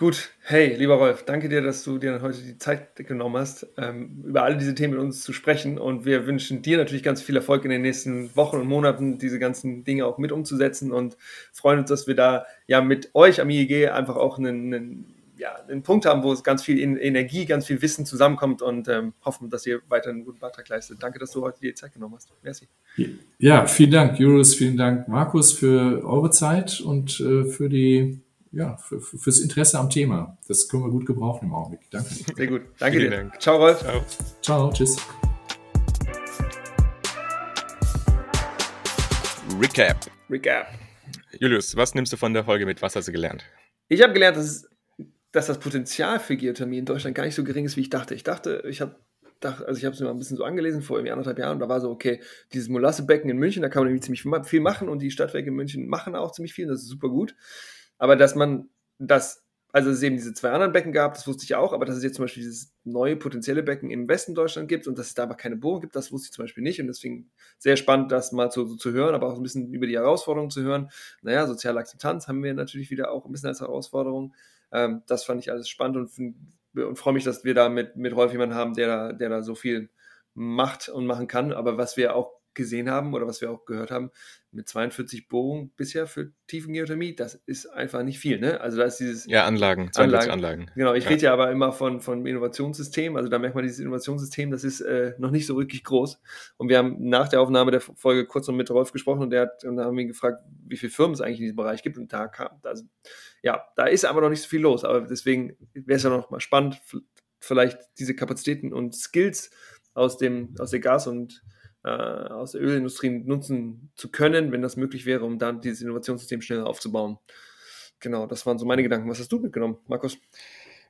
Gut, hey, lieber Rolf, danke dir, dass du dir heute die Zeit genommen hast, ähm, über alle diese Themen mit uns zu sprechen. Und wir wünschen dir natürlich ganz viel Erfolg in den nächsten Wochen und Monaten, diese ganzen Dinge auch mit umzusetzen und freuen uns, dass wir da ja mit euch am IEG einfach auch einen, einen, ja, einen Punkt haben, wo es ganz viel Energie, ganz viel Wissen zusammenkommt und ähm, hoffen, dass ihr weiter einen guten Beitrag leistet. Danke, dass du heute die Zeit genommen hast. Merci. Ja, vielen Dank, Juris, vielen Dank, Markus, für eure Zeit und äh, für die ja, für, fürs Interesse am Thema. Das können wir gut gebrauchen im Augenblick. Danke. Sehr gut. Danke Vielen dir. Dank. Ciao, Rolf. Ciao. Ciao. Tschüss. Recap. Recap. Julius, was nimmst du von der Folge mit? Was hast du gelernt? Ich habe gelernt, dass, dass das Potenzial für Geothermie in Deutschland gar nicht so gering ist, wie ich dachte. Ich dachte, ich habe also ich habe es mir mal ein bisschen so angelesen vor irgendwie anderthalb Jahren und da war so, okay, dieses Molassebecken in München, da kann man irgendwie ziemlich viel machen und die Stadtwerke in München machen auch ziemlich viel und das ist super gut. Aber dass man das, also es eben diese zwei anderen Becken gab, das wusste ich auch, aber dass es jetzt zum Beispiel dieses neue potenzielle Becken im Westen Deutschland gibt und dass es da aber keine Bohrung gibt, das wusste ich zum Beispiel nicht und deswegen sehr spannend, das mal zu, zu hören, aber auch ein bisschen über die Herausforderungen zu hören. Naja, soziale Akzeptanz haben wir natürlich wieder auch ein bisschen als Herausforderung. Ähm, das fand ich alles spannend und, und freue mich, dass wir da mit, mit Rolf jemanden haben, der da, der da so viel macht und machen kann. Aber was wir auch gesehen haben oder was wir auch gehört haben, mit 42 Bohrungen bisher für Tiefengeothermie, das ist einfach nicht viel. Ne? Also da ist dieses... Ja, Anlagen, 42 Anlagen. Anlagen. Genau, ich ja. rede ja aber immer von, von Innovationssystem, also da merkt man, dieses Innovationssystem, das ist äh, noch nicht so wirklich groß. Und wir haben nach der Aufnahme der Folge kurz noch mit Rolf gesprochen und, der hat, und da haben wir ihn gefragt, wie viele Firmen es eigentlich in diesem Bereich gibt und da kam, also, ja, da ist aber noch nicht so viel los, aber deswegen wäre es ja noch mal spannend, vielleicht diese Kapazitäten und Skills aus, dem, aus der Gas- und äh, aus der Ölindustrie nutzen zu können, wenn das möglich wäre, um dann dieses Innovationssystem schneller aufzubauen. Genau, das waren so meine Gedanken. Was hast du mitgenommen, Markus?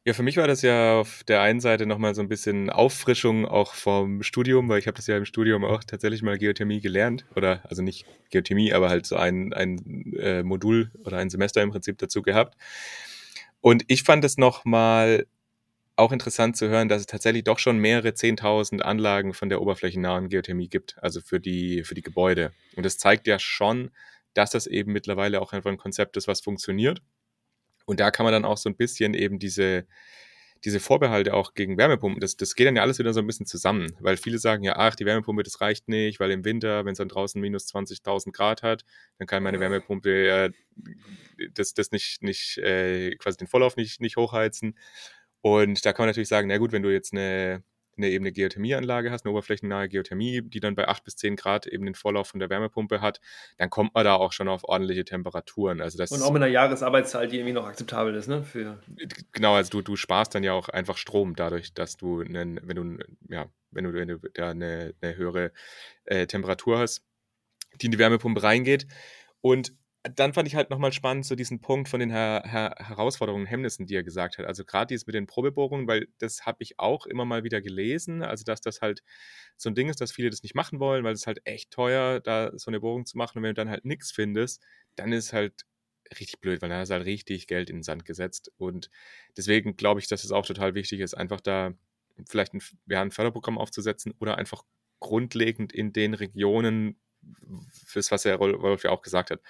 Ja, für mich war das ja auf der einen Seite nochmal so ein bisschen Auffrischung auch vom Studium, weil ich habe das ja im Studium auch tatsächlich mal Geothermie gelernt. Oder also nicht Geothermie, aber halt so ein, ein äh, Modul oder ein Semester im Prinzip dazu gehabt. Und ich fand es nochmal auch interessant zu hören, dass es tatsächlich doch schon mehrere 10.000 Anlagen von der oberflächennahen Geothermie gibt, also für die, für die Gebäude. Und das zeigt ja schon, dass das eben mittlerweile auch einfach ein Konzept ist, was funktioniert. Und da kann man dann auch so ein bisschen eben diese, diese Vorbehalte auch gegen Wärmepumpen, das, das geht dann ja alles wieder so ein bisschen zusammen, weil viele sagen ja, ach, die Wärmepumpe, das reicht nicht, weil im Winter, wenn es dann draußen minus 20.000 Grad hat, dann kann meine Wärmepumpe äh, das, das nicht, nicht äh, quasi den Vorlauf nicht, nicht hochheizen. Und da kann man natürlich sagen, na gut, wenn du jetzt eine, eine eben eine Geothermieanlage hast, eine oberflächennahe Geothermie, die dann bei 8 bis 10 Grad eben den Vorlauf von der Wärmepumpe hat, dann kommt man da auch schon auf ordentliche Temperaturen. Also das Und auch mit einer Jahresarbeitszahl, die irgendwie noch akzeptabel ist, ne? Für genau, also du, du sparst dann ja auch einfach Strom dadurch, dass du, einen, wenn du, ja, wenn du, wenn du da eine, eine höhere äh, Temperatur hast, die in die Wärmepumpe reingeht. Und dann fand ich halt nochmal spannend, so diesen Punkt von den Her Her Herausforderungen, Hemmnissen, die er gesagt hat. Also gerade dieses mit den Probebohrungen, weil das habe ich auch immer mal wieder gelesen. Also, dass das halt so ein Ding ist, dass viele das nicht machen wollen, weil es halt echt teuer, da so eine Bohrung zu machen. Und wenn du dann halt nichts findest, dann ist halt richtig blöd, weil dann hast du halt richtig Geld in den Sand gesetzt. Und deswegen glaube ich, dass es auch total wichtig ist, einfach da vielleicht ein, ja, ein Förderprogramm aufzusetzen oder einfach grundlegend in den Regionen, fürs, was der Rolf ja auch gesagt hat,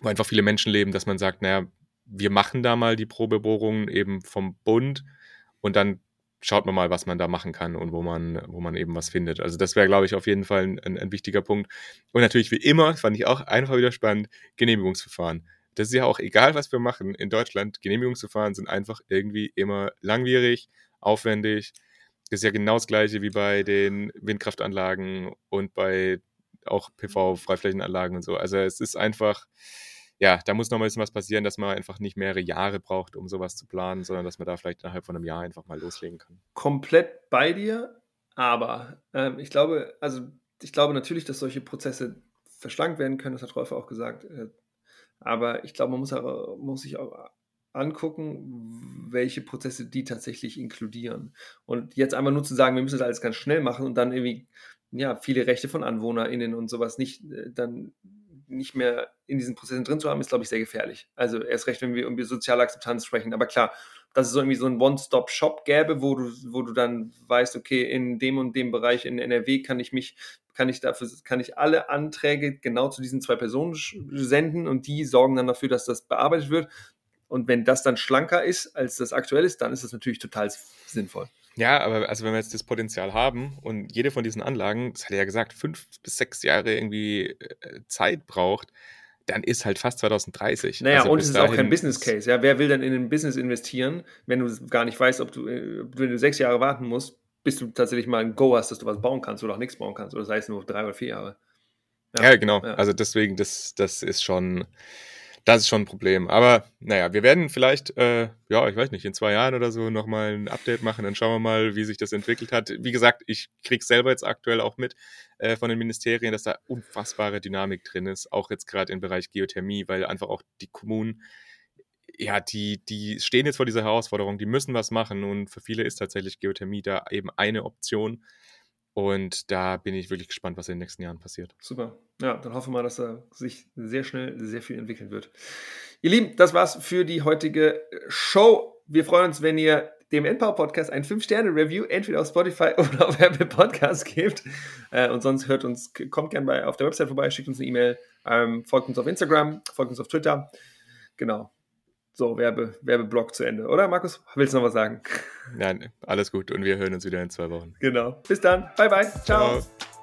wo einfach viele Menschen leben, dass man sagt, naja, wir machen da mal die Probebohrungen eben vom Bund und dann schaut man mal, was man da machen kann und wo man, wo man eben was findet. Also das wäre, glaube ich, auf jeden Fall ein, ein, wichtiger Punkt. Und natürlich wie immer, fand ich auch einfach wieder spannend, Genehmigungsverfahren. Das ist ja auch egal, was wir machen in Deutschland. Genehmigungsverfahren sind einfach irgendwie immer langwierig, aufwendig. Das ist ja genau das gleiche wie bei den Windkraftanlagen und bei auch PV-Freiflächenanlagen und so. Also es ist einfach, ja, da muss noch mal ein bisschen was passieren, dass man einfach nicht mehrere Jahre braucht, um sowas zu planen, sondern dass man da vielleicht innerhalb von einem Jahr einfach mal loslegen kann. Komplett bei dir, aber ähm, ich glaube, also ich glaube natürlich, dass solche Prozesse verschlankt werden können, das hat Rolf auch gesagt. Äh, aber ich glaube, man muss, auch, muss sich auch angucken, welche Prozesse die tatsächlich inkludieren. Und jetzt einfach nur zu sagen, wir müssen das alles ganz schnell machen und dann irgendwie ja, viele Rechte von AnwohnerInnen und sowas nicht äh, dann nicht mehr in diesen Prozessen drin zu haben, ist, glaube ich, sehr gefährlich. Also erst recht, wenn wir über soziale Akzeptanz sprechen. Aber klar, dass es so irgendwie so ein One-Stop-Shop gäbe, wo du, wo du dann weißt, okay, in dem und dem Bereich in NRW kann ich mich, kann ich dafür, kann ich alle Anträge genau zu diesen zwei Personen senden und die sorgen dann dafür, dass das bearbeitet wird. Und wenn das dann schlanker ist, als das aktuell ist, dann ist das natürlich total sinnvoll. Ja, aber also wenn wir jetzt das Potenzial haben und jede von diesen Anlagen, das hat er ja gesagt, fünf bis sechs Jahre irgendwie äh, Zeit braucht, dann ist halt fast 2030. Naja, also und es ist auch kein Business Case. Ja, wer will denn in ein Business investieren, wenn du gar nicht weißt, ob du, äh, wenn du sechs Jahre warten musst, bis du tatsächlich mal ein Go hast, dass du was bauen kannst oder auch nichts bauen kannst, oder sei es nur drei oder vier Jahre. Ja, ja genau. Ja. Also deswegen, das, das ist schon Das ist schon ein Problem. Aber naja, wir werden vielleicht, äh, ja, ich weiß nicht, in zwei Jahren oder so nochmal ein Update machen. Dann schauen wir mal, wie sich das entwickelt hat. Wie gesagt, ich kriege selber jetzt aktuell auch mit äh, von den Ministerien, dass da unfassbare Dynamik drin ist. Auch jetzt gerade im Bereich Geothermie, weil einfach auch die Kommunen, ja, die, die stehen jetzt vor dieser Herausforderung, die müssen was machen. Und für viele ist tatsächlich Geothermie da eben eine Option. Und da bin ich wirklich gespannt, was in den nächsten Jahren passiert. Super. Ja, dann hoffen wir mal, dass da sich sehr schnell sehr viel entwickeln wird. Ihr Lieben, das war's für die heutige Show. Wir freuen uns, wenn ihr dem Endpower Podcast ein 5-Sterne-Review entweder auf Spotify oder auf Apple Podcast gebt. Äh, und sonst hört uns, kommt gerne auf der Website vorbei, schickt uns eine E-Mail, ähm, folgt uns auf Instagram, folgt uns auf Twitter. Genau. So, Werbe, Werbeblock zu Ende, oder Markus? Willst du noch was sagen? Nein, alles gut und wir hören uns wieder in zwei Wochen. Genau. Bis dann. Bye, bye. Ciao. Ciao.